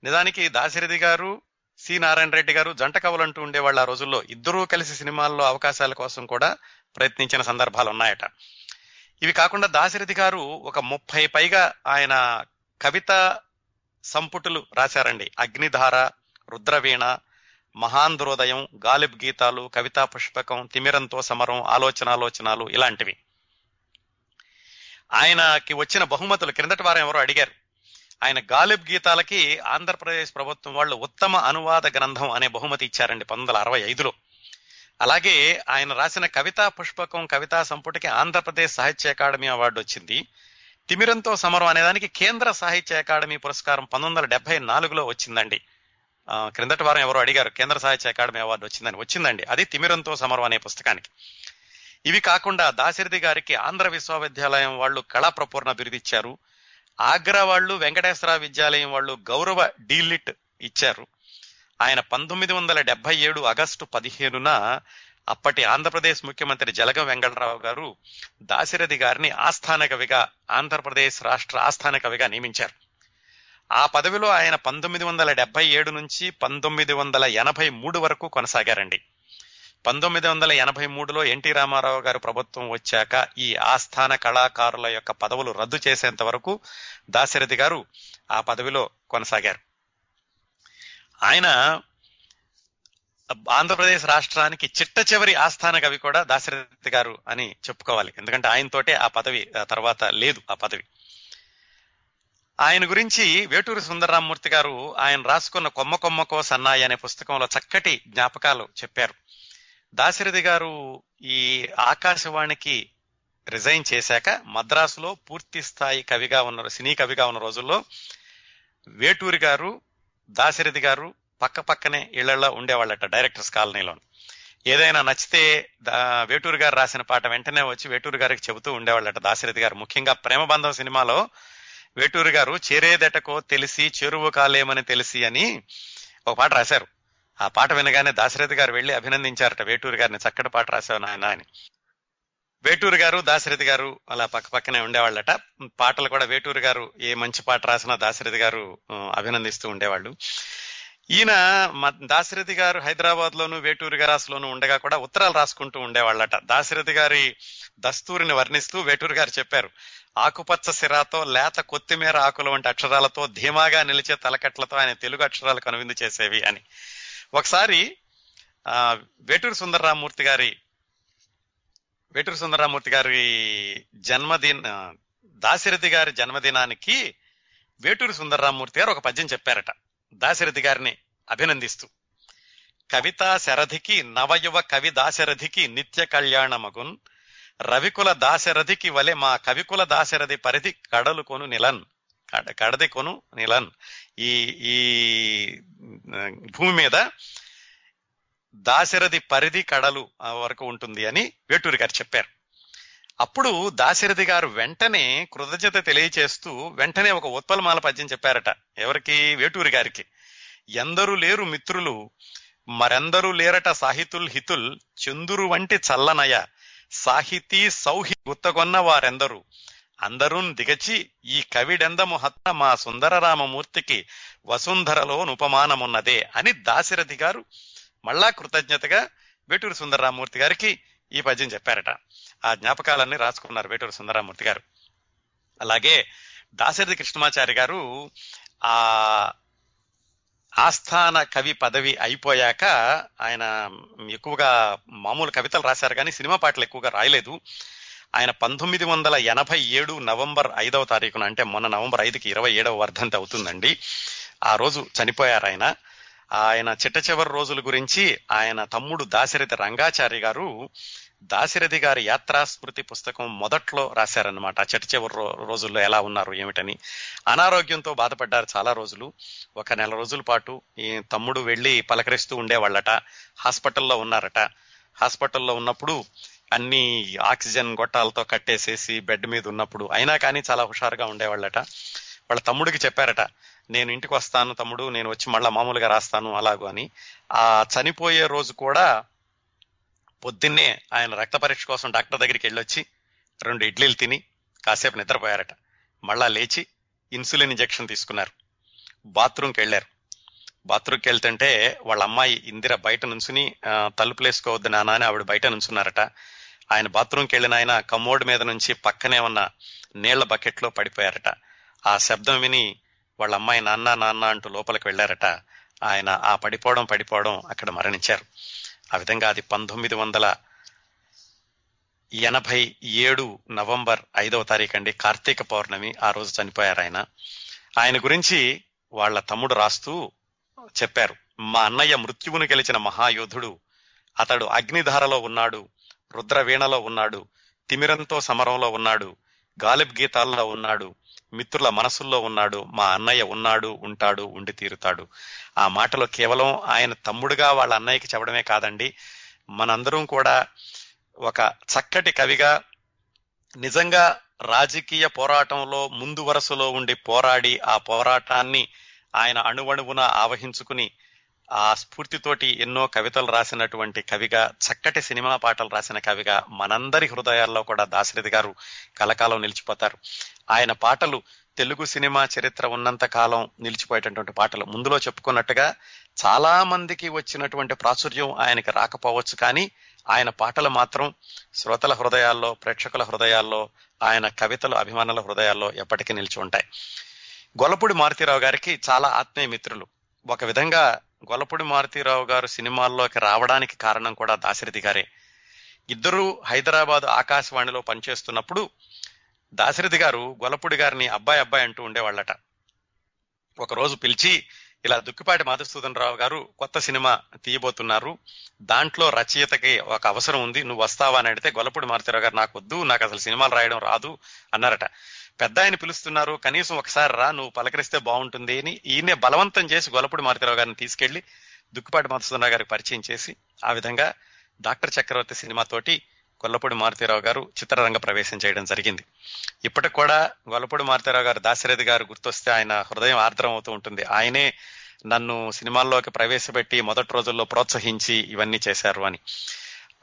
నిజానికి దాశరథి గారు సి నారాయణ రెడ్డి గారు జంట కవులంటూ ఉండేవాళ్ళు ఆ రోజుల్లో. ఇద్దరూ కలిసి సినిమాల్లో అవకాశాల కోసం కూడా ప్రయత్నించిన సందర్భాలు ఉన్నాయట. ఇవి కాకుండా దాశరథి గారు ఒక ముప్పై పైగా ఆయన కవిత సంపుటులు రాశారండి. అగ్నిధార రుద్రవీణ మహాంధ్రోదయం గాలిబ్ గీతాలు కవితా పుష్పకం తిమిరంతో సమరం ఆలోచనాలోచనాలు ఇలాంటివి. ఆయనకి వచ్చిన బహుమతులు క్రిందటి వారం ఎవరో అడిగారు. ఆయన గాలిబ్ గీతాలకి ఆంధ్రప్రదేశ్ ప్రభుత్వం వాళ్ళు ఉత్తమ అనువాద గ్రంథం అనే బహుమతి ఇచ్చారండి పంతొమ్మిది వందల అరవై ఐదులో. అలాగే ఆయన రాసిన కవితా పుష్పకం కవితా సంపుటికి ఆంధ్రప్రదేశ్ సాహిత్య అకాడమీ అవార్డు వచ్చింది. తిమిరంతో సమరం అనేదానికి కేంద్ర సాహిత్య అకాడమీ పురస్కారం పంతొమ్మిది వందల డెబ్బై నాలుగులో వచ్చిందండి. క్రిందటి వారం ఎవరో అడిగారు కేంద్ర సాహిత్య అకాడమీ అవార్డు వచ్చిందని. వచ్చిందండి. అది తిమిరంతో సమరం అనే పుస్తకానికి. ఇవి కాకుండా దాశరథి గారికి ఆంధ్ర విశ్వవిద్యాలయం వాళ్ళు కళా ప్రపూర్ణ బిరుదిచ్చారు. ఆగ్రా వాళ్ళు వెంకటేశ్వర విద్యాలయం వాళ్ళు గౌరవ డీలిట్ ఇచ్చారు. ఆయన పంతొమ్మిది వందల డెబ్బై ఏడు ఆగస్టు పదిహేనున అప్పటి ఆంధ్రప్రదేశ్ ముఖ్యమంత్రి జలగం వెంకటరావు గారు దాశరథి గారిని ఆస్థాన కవిగా ఆంధ్రప్రదేశ్ రాష్ట్ర ఆస్థాన కవిగా నియమించారు. ఆ పదవిలో ఆయన పంతొమ్మిది వందల డెబ్బై ఏడు నుంచి పంతొమ్మిది వందల ఎనభై మూడు వరకు కొనసాగారండి. పంతొమ్మిది వందల ఎనభై మూడులో ఎన్టీ రామారావు గారు ప్రభుత్వం వచ్చాక ఈ ఆస్థాన కళాకారుల యొక్క పదవులు రద్దు చేసేంత వరకు దాశరథి గారు ఆ పదవిలో కొనసాగారు. ఆయన ఆంధ్రప్రదేశ్ రాష్ట్రానికి చిట్ట చివరి ఆస్థాన కవి కూడా దాశరథి గారు అని చెప్పుకోవాలి. ఎందుకంటే ఆయనతోటే ఆ పదవి తర్వాత లేదు ఆ పదవి. ఆయన గురించి వేటూరి సుందరరామూర్తి గారు ఆయన రాసుకున్న కొమ్మ కొమ్మకో సన్నాయి అనే పుస్తకంలో చక్కటి జ్ఞాపకాలు చెప్పారు. దాశరథి గారు ఈ ఆకాశవాణికి రిజైన్ చేశాక మద్రాసులో పూర్తి స్థాయి కవిగా ఉన్న సినీ కవిగా ఉన్న రోజుల్లో వేటూరి గారు దాశరథి గారు పక్క పక్కనే ఇళ్ళలో ఉండేవాళ్ళట డైరెక్టర్స్ కాలనీలో ఏదైనా నచ్చితే వేటూరు గారు రాసిన పాట వెంటనే వచ్చి వేటూరి గారికి చెబుతూ ఉండేవాళ్ళట దాశరథి గారు. ముఖ్యంగా ప్రేమబంధం సినిమాలో వేటూరు గారు చేరేదెటకో తెలిసి చెరువు కాలేమని తెలిసి అని ఒక పాట రాశారు. ఆ పాట వినగానే దాశరథి గారు వెళ్ళి అభినందించారట. వేటూరి గారిని చక్కటి పాట రాశావు నాయన అని. వేటూరు గారు దాశరథి గారు అలా పక్క పక్కనే ఉండేవాళ్ళట. పాటలు కూడా వేటూరు గారు ఏ మంచి పాట రాసినా దాశరథి గారు అభినందిస్తూ ఉండేవాళ్ళు. ఈయన దాశరథి గారు హైదరాబాద్ లోను వేటూరు గారాసులోను ఉండగా కూడా ఉత్తరాలు రాసుకుంటూ ఉండేవాళ్ళట. దాశరథి గారి దస్తూరిని వర్ణిస్తూ వేటూరు గారు చెప్పారు ఆకుపచ్చ సిరాతో లేత కొత్తిమీర ఆకులు వంటి అక్షరాలతో ధీమాగా నిలిచే తలకట్లతో ఆయన తెలుగు అక్షరాలు కనువిందు చేసేవి అని. ఒకసారి వేటూరు వేటూరి సుందరరామూర్తి గారి వేటూరి సుందరరామూర్తి గారి జన్మదిన దాశరథి గారి జన్మదినానికి వేటూరి సుందరరామూర్తి గారు ఒక పద్యం చెప్పారట. దాశరథి గారిని అభినందిస్తూ కవితా శరథికి నవయువ కవి దాశరథికి నిత్య కళ్యాణమగున్ రవికుల దాశరథికి వలె మా కవికుల దాశరథి పరిధి కడలు కొను నిలన్ కడ కడది కొను నిలన్ ఈ ఈ భూమి మీద దాశరథి పరిధి కడలు వరకు ఉంటుంది అని వేటూరి గారు చెప్పారు. అప్పుడు దాశరథి గారు వెంటనే కృతజ్ఞత తెలియచేస్తూ వెంటనే ఒక ఉత్పలమాల పద్యం చెప్పారట ఎవరికి? వేటూరి గారికి. ఎందరు లేరు మిత్రులు మరెందరూ లేరట సాహితుల్ హితుల్ చందురు వంటి చల్లనయ సాహితీ సౌహి గుత్తగొన్న వారెందరు అందరూ దిగచి ఈ కవిడెందము హత్త మా సుందరరామమూర్తికి వసుంధరలో ఉపమానమున్నదే అని దాశరథి గారు మళ్ళా కృతజ్ఞతగా వేటూరు సుందరరామూర్తి గారికి ఈ పద్యం చెప్పారట. ఆ జ్ఞాపకాలన్నీ రాసుకున్నారు వేటూరు సుందరరామూర్తి గారు. అలాగే దాశరథి కృష్ణమాచారి గారు ఆ ఆస్థాన కవి పదవి అయిపోయాక ఆయన ఎక్కువగా మామూలు కవితలు రాశారు కానీ సినిమా పాటలు ఎక్కువగా రాయలేదు. ఆయన పంతొమ్మిది వందల ఎనభై ఏడు నవంబర్ ఐదవ తారీఖున అంటే మొన్న నవంబర్ ఐదుకి ఇరవై ఏడవ వర్ధంతి అవుతుందండి. ఆ రోజు చనిపోయారు ఆయన. ఆయన చిట్ట చివరి రోజుల గురించి ఆయన తమ్ముడు దాశరథి రంగాచారి గారు దాశరథి గారి యాత్రా స్మృతి పుస్తకం మొదట్లో రాశారనమాట చిట్ట చివరి రోజుల్లో ఎలా ఉన్నారు ఏమిటని. అనారోగ్యంతో బాధపడ్డారు చాలా రోజులు. ఒక నెల రోజుల పాటు ఈ తమ్ముడు వెళ్ళి పలకరిస్తూ ఉండేవాళ్ళట. హాస్పిటల్లో ఉన్నారట. హాస్పిటల్లో ఉన్నప్పుడు అన్ని ఆక్సిజన్ గొట్టాలతో కట్టేసేసి బెడ్ మీద ఉన్నప్పుడు అయినా కానీ చాలా హుషారుగా ఉండేవాళ్ళట. వాళ్ళ తమ్ముడికి చెప్పారట నేను ఇంటికి వస్తాను తమ్ముడు నేను వచ్చి మళ్ళా మామూలుగా రాస్తాను అలాగూ అని. ఆ చనిపోయే రోజు కూడా పొద్దున్నే ఆయన రక్త పరీక్ష కోసం డాక్టర్ దగ్గరికి వెళ్ళొచ్చి రెండు ఇడ్లీలు తిని కాసేపు నిద్రపోయారట. మళ్ళా లేచి ఇన్సులిన్ ఇంజెక్షన్ తీసుకున్నారు. బాత్రూమ్కి వెళ్ళారు. బాత్రూమ్కి వెళ్తుంటే వాళ్ళ అమ్మాయి ఇందిర బయట నుంచుని తలుపులేసుకోవద్దు తలుపులు వేసుకోవద్దు నాన్న అని ఆవిడ బయట నుంచున్నారట. ఆయన బాత్రూమ్కి వెళ్ళిన ఆయన కమోడ్ మీద నుంచి పక్కనే ఉన్న నీళ్ళ బకెట్లో పడిపోయారట. ఆ శబ్దం విని వాళ్ళ అమ్మాయి నాన్న నాన్న అంటూ లోపలికి వెళ్ళారట. ఆయన ఆ పడిపోవడం పడిపోవడం అక్కడ మరణించారు. ఆ విధంగా అది పంతొమ్మిది వందల ఎనభై ఏడు నవంబర్ ఐదవ తారీఖు అండి కార్తీక పౌర్ణమి. ఆ రోజు చనిపోయారు ఆయన. ఆయన గురించి వాళ్ళ తమ్ముడు రాస్తూ చెప్పారు. మా అన్నయ్య మృత్యువును గెలిచిన మహాయోధుడు అతడు అగ్నిధారలో ఉన్నాడు రుద్రవీణలో ఉన్నాడు తిమిరంతో సమరంలో ఉన్నాడు గాలిబ్ గీతాల్లో ఉన్నాడు మిత్రుల మనసుల్లో ఉన్నాడు మా అన్నయ్య ఉన్నాడు ఉంటాడు ఉండి తీరుతాడు. ఆ మాటలో కేవలం ఆయన తమ్ముడుగా వాళ్ళ అన్నయ్యకి చెప్పడమే కాదండి. మనందరం కూడా ఒక చక్కటి కవిగా నిజంగా రాజకీయ పోరాటంలో ముందు వరుసలో ఉండి పోరాడి ఆ పోరాటాన్ని ఆయన అణువణువున ఆవహించుకుని ఆ స్ఫూర్తితోటి ఎన్నో కవితలు రాసినటువంటి కవిగా చక్కటి సినిమా పాటలు రాసిన కవిగా మనందరి హృదయాల్లో కూడా దాశరథి గారు కలకాలం నిలిచిపోతారు. ఆయన పాటలు తెలుగు సినిమా చరిత్ర ఉన్నంత కాలం నిలిచిపోయేటటువంటి పాటలు. ముందులో చెప్పుకున్నట్టుగా చాలా మందికి వచ్చినటువంటి ప్రాచుర్యం ఆయనకి రాకపోవచ్చు కానీ ఆయన పాటలు మాత్రం శ్రోతల హృదయాల్లో ప్రేక్షకుల హృదయాల్లో ఆయన కవితలు అభిమానుల హృదయాల్లో ఎప్పటికీ నిలిచి ఉంటాయి. గొల్లపూడి మారుతీరావు గారికి చాలా ఆత్మీయ మిత్రులు. ఒక విధంగా గొల్లపూడి మారుతీరావు గారు సినిమాల్లోకి రావడానికి కారణం కూడా దాశరథి గారే. ఇద్దరూ హైదరాబాద్ ఆకాశవాణిలో పనిచేస్తున్నప్పుడు దాశరథి గారు గొల్లపూడి గారిని అబ్బాయి అబ్బాయి అంటూ ఉండేవాళ్ళట. ఒక రోజు పిలిచి ఇలా దుక్కిపాటి మధుసూదన్ రావు గారు కొత్త సినిమా తీయబోతున్నారు. దాంట్లో రచయితకి ఒక అవసరం ఉంది. నువ్వు వస్తావా? అని అడిగితే గొల్లపూడి మారుతీరావు గారు నాకు వద్దు. నాకు అసలు సినిమాలు రాయడం రాదు. అన్నారట. పెద్ద ఆయన పిలుస్తున్నారు కనీసం ఒకసారి రా నువ్వు పలకరిస్తే బాగుంటుంది అని ఈయనే బలవంతం చేసి గొల్లపూడి మారుతీరావు గారిని తీసుకెళ్ళి దుక్కుపాటి మధుసూదన్ గారికి పరిచయం చేసి ఆ విధంగా డాక్టర్ చక్రవర్తి సినిమాతోటి గొల్లపూడి మారుతీరావు గారు చిత్రరంగ ప్రవేశం చేయడం జరిగింది. ఇప్పటికి కూడా గొల్లపూడి మారుతీరావు గారు దాశరథి గారు గుర్తొస్తే ఆయన హృదయం ఆర్ద్రం అవుతూ ఉంటుంది. ఆయనే నన్ను సినిమాల్లోకి ప్రవేశపెట్టి మొదటి రోజుల్లో ప్రోత్సహించి ఇవన్నీ చేశారు అని.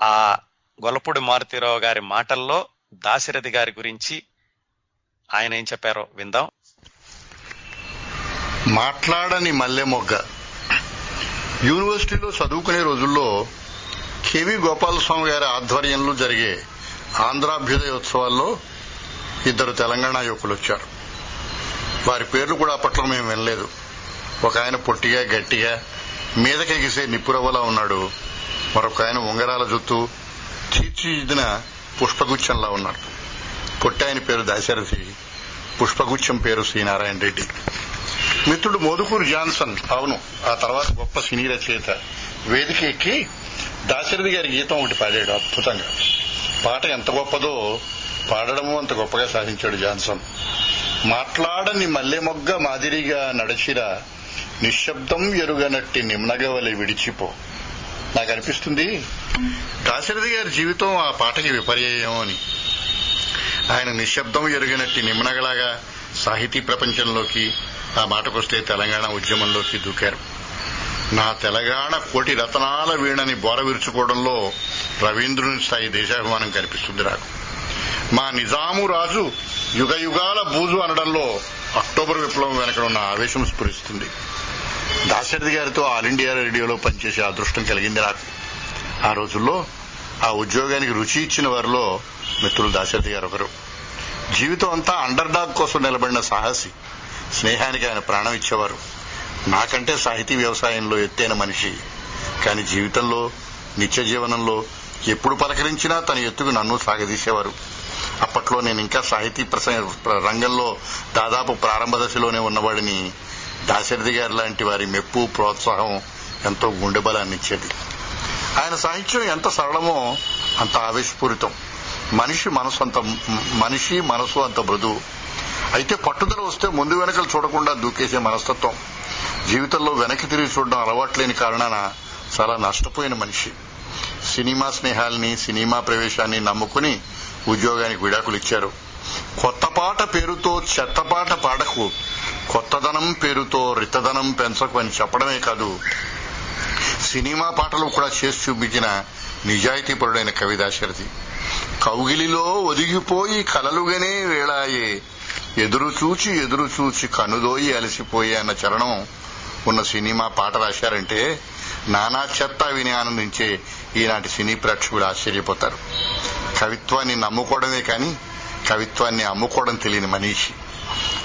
ఆ గొల్లపూడి మారుతీరావు గారి మాటల్లో దాశరథి గారి గురించి ఆయన ఏం చెప్పారో విందాం. మాట్లాడని మల్లె మొగ్గ. యూనివర్సిటీలో చదువుకునే రోజుల్లో కెవి గోపాలస్వామి గారి ఆధ్వర్యంలో జరిగే ఆంధ్రాభ్యుదయ ఉత్సవాల్లో ఇద్దరు తెలంగాణ యువకులు వచ్చారు. వారి పేర్లు కూడా అప్పట్లో మేము వినలేదు. ఒక ఆయన పొట్టిగా గట్టిగా మీదకెగిసే నిప్పురవ్వలా ఉన్నాడు. మరొక ఆయన ఉంగరాల జుత్తు తీర్చిదిద్దిన పుష్పగుచ్చంలా ఉన్నాడు. పొట్టి ఆయన పేరు దాశరథి. పుష్పగుచ్చం పేరు శ్రీ నారాయణ రెడ్డి. మిత్రుడు మోదుకూరు జాన్సన్. అవును ఆ తర్వాత గొప్ప సినీ రచయిత. వేదిక ఎక్కి దాశరథి గారి గీతం ఒకటి పాడాడు అద్భుతంగా. పాట ఎంత గొప్పదో పాడడము అంత గొప్పగా సాధించాడు జాన్సన్. మాట్లాడని మల్లె మొగ్గ మాదిరిగా నడచిరా నిశ్శబ్దం ఎరుగనట్టి నిమ్నగవలి విడిచిపో. నాకు అనిపిస్తుంది దాశరథి గారి జీవితం ఆ పాటకి విపర్యయం అని. ఆయన నిశ్శబ్దం ఎరుగినట్టి నిమ్మనగలాగా సాహితీ ప్రపంచంలోకి ఆ మాటకొస్తే తెలంగాణ ఉద్యమంలోకి దూకారు. నా తెలంగాణ కోటి రతనాల వీణని బోర విరుచుకోవడంలో రవీంద్రుని స్థాయి దేశాభిమానం కనిపిస్తుంది నాకు. మా నిజాము రాజు యుగ యుగాల బూజు అనడంలో అక్టోబర్ విప్లవం వెనక ఉన్న ఆవేశం స్ఫురిస్తుంది. దాశరథి గారితో ఆల్ ఇండియా రేడియోలో పనిచేసే అదృష్టం కలిగింది నాకు. ఆ రోజుల్లో ఆ ఉద్యోగానికి రుచి ఇచ్చిన వారిలో మిత్రులు దాశరథి గారు ఒకరు. జీవితం అంతా అండర్ డాగ్ కోసం నిలబడిన సాహసి స్నేహానికి ఆయన ప్రాణం ఇచ్చేవారు. నాకంటే సాహితీ వ్యవసాయంలో ఎత్తైన మనిషి. కానీ జీవితంలో నిత్య జీవనంలో ఎప్పుడు పలకరించినా తన ఎత్తుకు నన్ను సాగదీసేవారు. అప్పట్లో నేను ఇంకా సాహితీ ప్రస- రంగంలో దాదాపు ప్రారంభ దశలోనే ఉన్నవాడిని. దాశరథి గారి లాంటి వారి మెప్పు ప్రోత్సాహం ఎంతో గుండె ఇచ్చేది ఆయన సాహిత్యం ఎంత సరళమో అంత ఆవేశపూరితం. మనిషి మనసు అంత మనిషి మనసు అంత మృదువు అయితే పట్టుదల వస్తే ముందు వెనకలు చూడకుండా దూకేసే మనస్తత్వం. జీవితంలో వెనక్కి తిరిగి చూడడం అలవాట్లేని కారణాన చాలా నష్టపోయిన మనిషి. సినిమా స్నేహాల్ని సినిమా ప్రవేశాన్ని నమ్ముకుని ఉద్యోగానికి విడాకులు ఇచ్చారు. కొత్త పాట పేరుతో చెత్త పాట పాడకు కొత్తదనం పేరుతో రితదనం పెంచకు అని చెప్పడమే కాదు సినిమా పాటలు కూడా చేసి చూపించిన నిజాయితీపరుడైన కవి దాశరథి కౌగిలిలో ఒదిగిపోయి కలలుగానే వేళాయే ఎదురు చూచి ఎదురు చూచి కనుదోయి అలసిపోయే అన్న చరణం ఉన్న సినిమా పాట రాశారంటే నానా చెత్త విని ఆనందించే ఈనాటి సినీ ప్రేక్షకులు ఆశ్చర్యపోతారు. కవిత్వాన్ని నమ్ముకోవడమే కాని కవిత్వాన్ని అమ్ముకోవడం తెలియని మనిషి.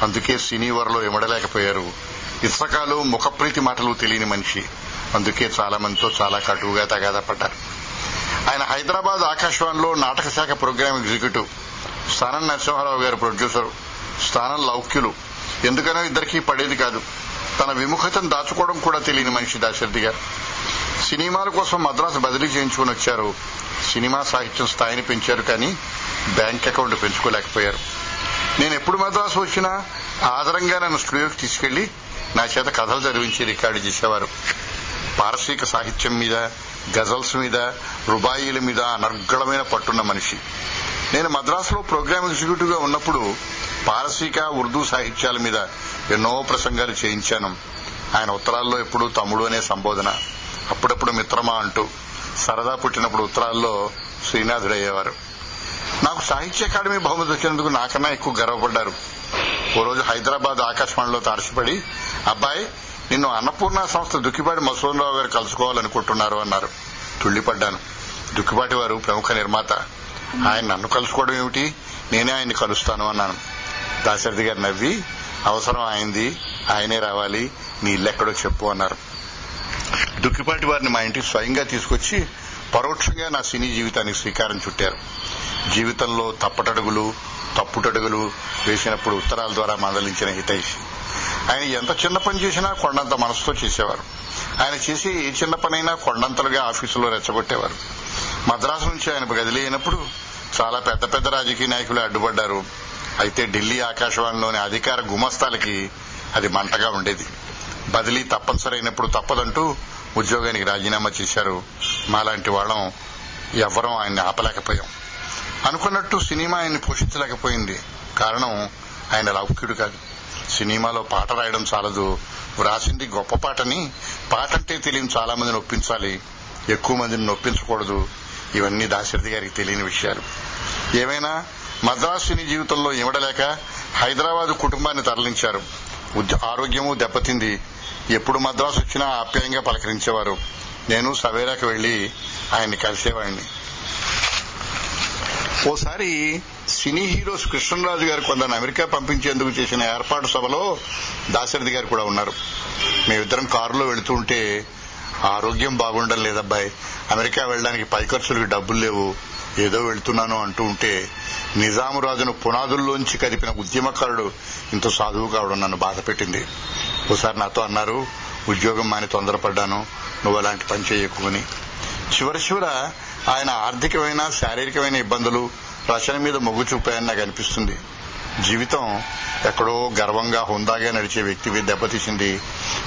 అందుకే సినీ వరలో ఇమడలేకపోయారు ఇసకాలు ముఖప్రీతి మాటలు తెలియని మనిషి. అందుకే చాలా మందితో చాలా కటువుగా తగాదపడ్డారు ఆయన హైదరాబాద్ ఆకాశవాణిలో నాటక శాఖ ప్రోగ్రామ్ ఎగ్జిక్యూటివ్ స్థానం నరసింహారావు గారు ప్రొడ్యూసర్ స్థానం లౌక్యులు. ఎందుకనో ఇద్దరికీ పడేది కాదు. తన విముఖతను దాచుకోవడం కూడా తెలియని మనిషి దాశరథి గారు. సినిమాల కోసం మద్రాసు బదిలీ చేయించుకుని వచ్చారు. సినిమా సాహిత్యం స్థాయిని పెంచారు కానీ బ్యాంక్ అకౌంట్ పెంచుకోలేకపోయారు. నేను ఎప్పుడు మద్రాసు వచ్చినా ఆదరంగా నన్ను స్టూడియోకి తీసుకెళ్ళి నా చేత కథలు చదివించి రికార్డు చేసేవారు. పారసీక సాహిత్యం మీద గజల్స్ మీద రుబాయిల మీద అనర్గళమైన పట్టున్న మనిషి. నేను మద్రాసులో ప్రోగ్రామ్ ఎగ్జిక్యూటివ్గా ఉన్నప్పుడు పారసీక ఉర్దూ సాహిత్యాల మీద ఎన్నో ప్రసంగాలు చేయించాను. ఆయన ఉత్తరాల్లో ఎప్పుడూ తమ్ముడు అనే సంబోధన అప్పుడప్పుడు మిత్రమా అంటూ సరదా పుట్టినప్పుడు ఉత్తరాల్లో శ్రీనాథుడయ్యేవారు. నాకు సాహిత్య అకాడమీ బహుమతి వచ్చినందుకు నాకన్నా ఎక్కువ గర్వపడ్డారు. ఓ రోజు హైదరాబాద్ ఆకాశవాణిలో తారసిపడి అబ్బాయి నిన్ను అన్నపూర్ణ సంస్థ దుక్కిపాటి మసూన్రావు గారు కలుసుకోవాలనుకుంటున్నారు అన్నారు. తుళ్ళిపడ్డాను దుక్కిపాటి వారు ప్రముఖ నిర్మాత. ఆయన నన్ను కలుసుకోవడం ఏమిటి? నేనే ఆయన్ని కలుస్తాను అన్నాను. దాశరథి గారు నవ్వి అవసరం అయింది ఆయనే రావాలి నీ ఇల్లెక్కడో చెప్పు అన్నారు. దుక్కిపాటి వారిని మా ఇంటికి స్వయంగా తీసుకొచ్చి పరోక్షంగా నా సినీ జీవితానికి శ్రీకారం చుట్టారు. జీవితంలో తప్పటడుగులు తప్పుటడుగులు వేసినప్పుడు ఉత్తరాల ద్వారా మందలించిన హితైషి. ఆయన ఎంత చిన్న పని చేసినా కొండంత మనసుతో చేసేవారు. ఆయన చేసి ఏ చిన్న పనైనా కొండంతలుగా ఆఫీసులో రెచ్చగొట్టేవారు. మద్రాసు నుంచి ఆయన అయినప్పుడు చాలా పెద్ద పెద్ద రాజకీయ నాయకులు అడ్డుపడ్డారు. అయితే ఢిల్లీ ఆకాశవాణిలోని అధికార గుమస్తాలకి అది మంటగా ఉండేది. బదిలీ తప్పనిసరి అయినప్పుడు తప్పదంటూ ఉద్యోగానికి రాజీనామా చేశారు. మాలాంటి వాళ్ళం ఎవ్వరం ఆయన్ని ఆపలేకపోయాం. అనుకున్నట్టు సినిమా ఆయన్ని పోషించలేకపోయింది. కారణం ఆయన లౌకికుడు కాదు. సినిమాలో పాట రాయడం చాలదు. వ్రాసింది గొప్ప పాటని పాట అంటే తెలియని చాలా మందిని ఒప్పించాలి. ఎక్కువ మందిని నొప్పించకూడదు ఇవన్నీ దాశరథి గారికి తెలియని విషయాలు. ఏమైనా మద్రాసు సినీ జీవితంలో ఇమడలేక హైదరాబాద్ కుటుంబాన్ని తరలించారు. ఆరోగ్యము దెబ్బతింది. ఎప్పుడు మద్రాసు వచ్చినా ఆప్యాయంగా పలకరించేవారు. నేను సవేరాకు వెళ్ళి ఆయన్ని కలిసేవాడిని. ఓసారి సినీ హీరోస్ కృష్ణరాజు గారు కొందరు అమెరికా పంపించేందుకు చేసిన ఏర్పాటు సభలో దాశరథి గారు కూడా ఉన్నారు. మేమిద్దరం కారులో వెళుతూ ఉంటే ఆరోగ్యం బాగుండడం లేదబ్బాయి. అమెరికా వెళ్ళడానికి పై ఖర్చులకు డబ్బులు లేవు. ఏదో వెళ్తున్నాను అంటూ ఉంటే నిజాము రాజును పునాదుల్లోంచి కదిపిన ఉద్యమకారుడు ఇంత సాధువు కావడం నన్ను బాధ పెట్టింది. ఒకసారి నాతో అన్నారు ఉద్యోగం మాని తొందరపడ్డాను. నువ్వు అలాంటి పని చేయకుని చివరి చివర ఆయన ఆర్థికమైన శారీరకమైన ఇబ్బందులు రచన మీద మొగ్గు చూపాయని నాకు అనిపిస్తుంది. జీవితం ఎక్కడో గర్వంగా హుందాగా నడిచే వ్యక్తివి దెబ్బతీసింది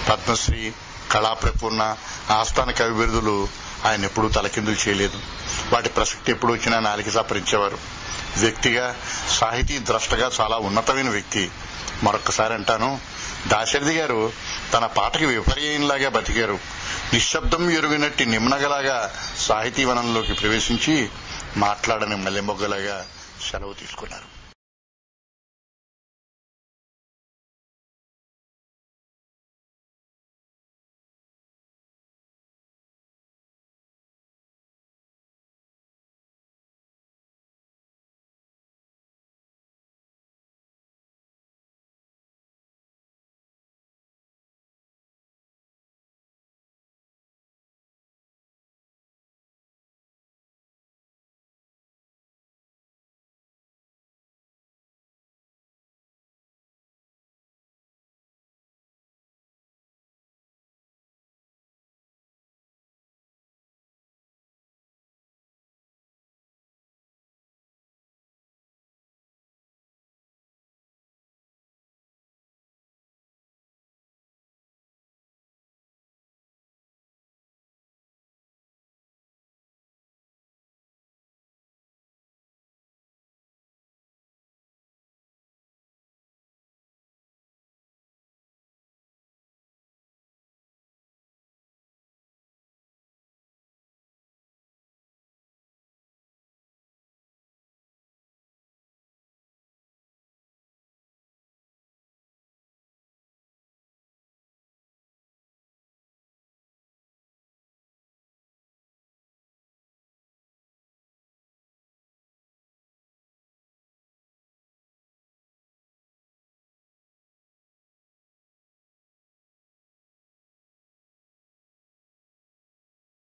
పద్మశ్రీ కళాప్రపూర్ణ ఆస్థాన కవి బిరుదులు ఆయన ఎప్పుడూ తలకిందులు చేయలేదు. వాటి ప్రసక్తి ఎప్పుడు వచ్చినా నాలికి సపరించేవారు. వ్యక్తిగా సాహితీ ద్రష్టగా చాలా ఉన్నతమైన వ్యక్తి. మరొక్కసారి అంటాను దాశరథి గారు తన పాటకి విపర్యంలాగా బతికారు. నిశ్శబ్దం ఎరుగినట్టి నిమ్మనగలాగా సాహితీ వనంలోకి ప్రవేశించి మాట్లాడని మల్లెమొగ్గలాగా సెలవు తీసుకున్నారు.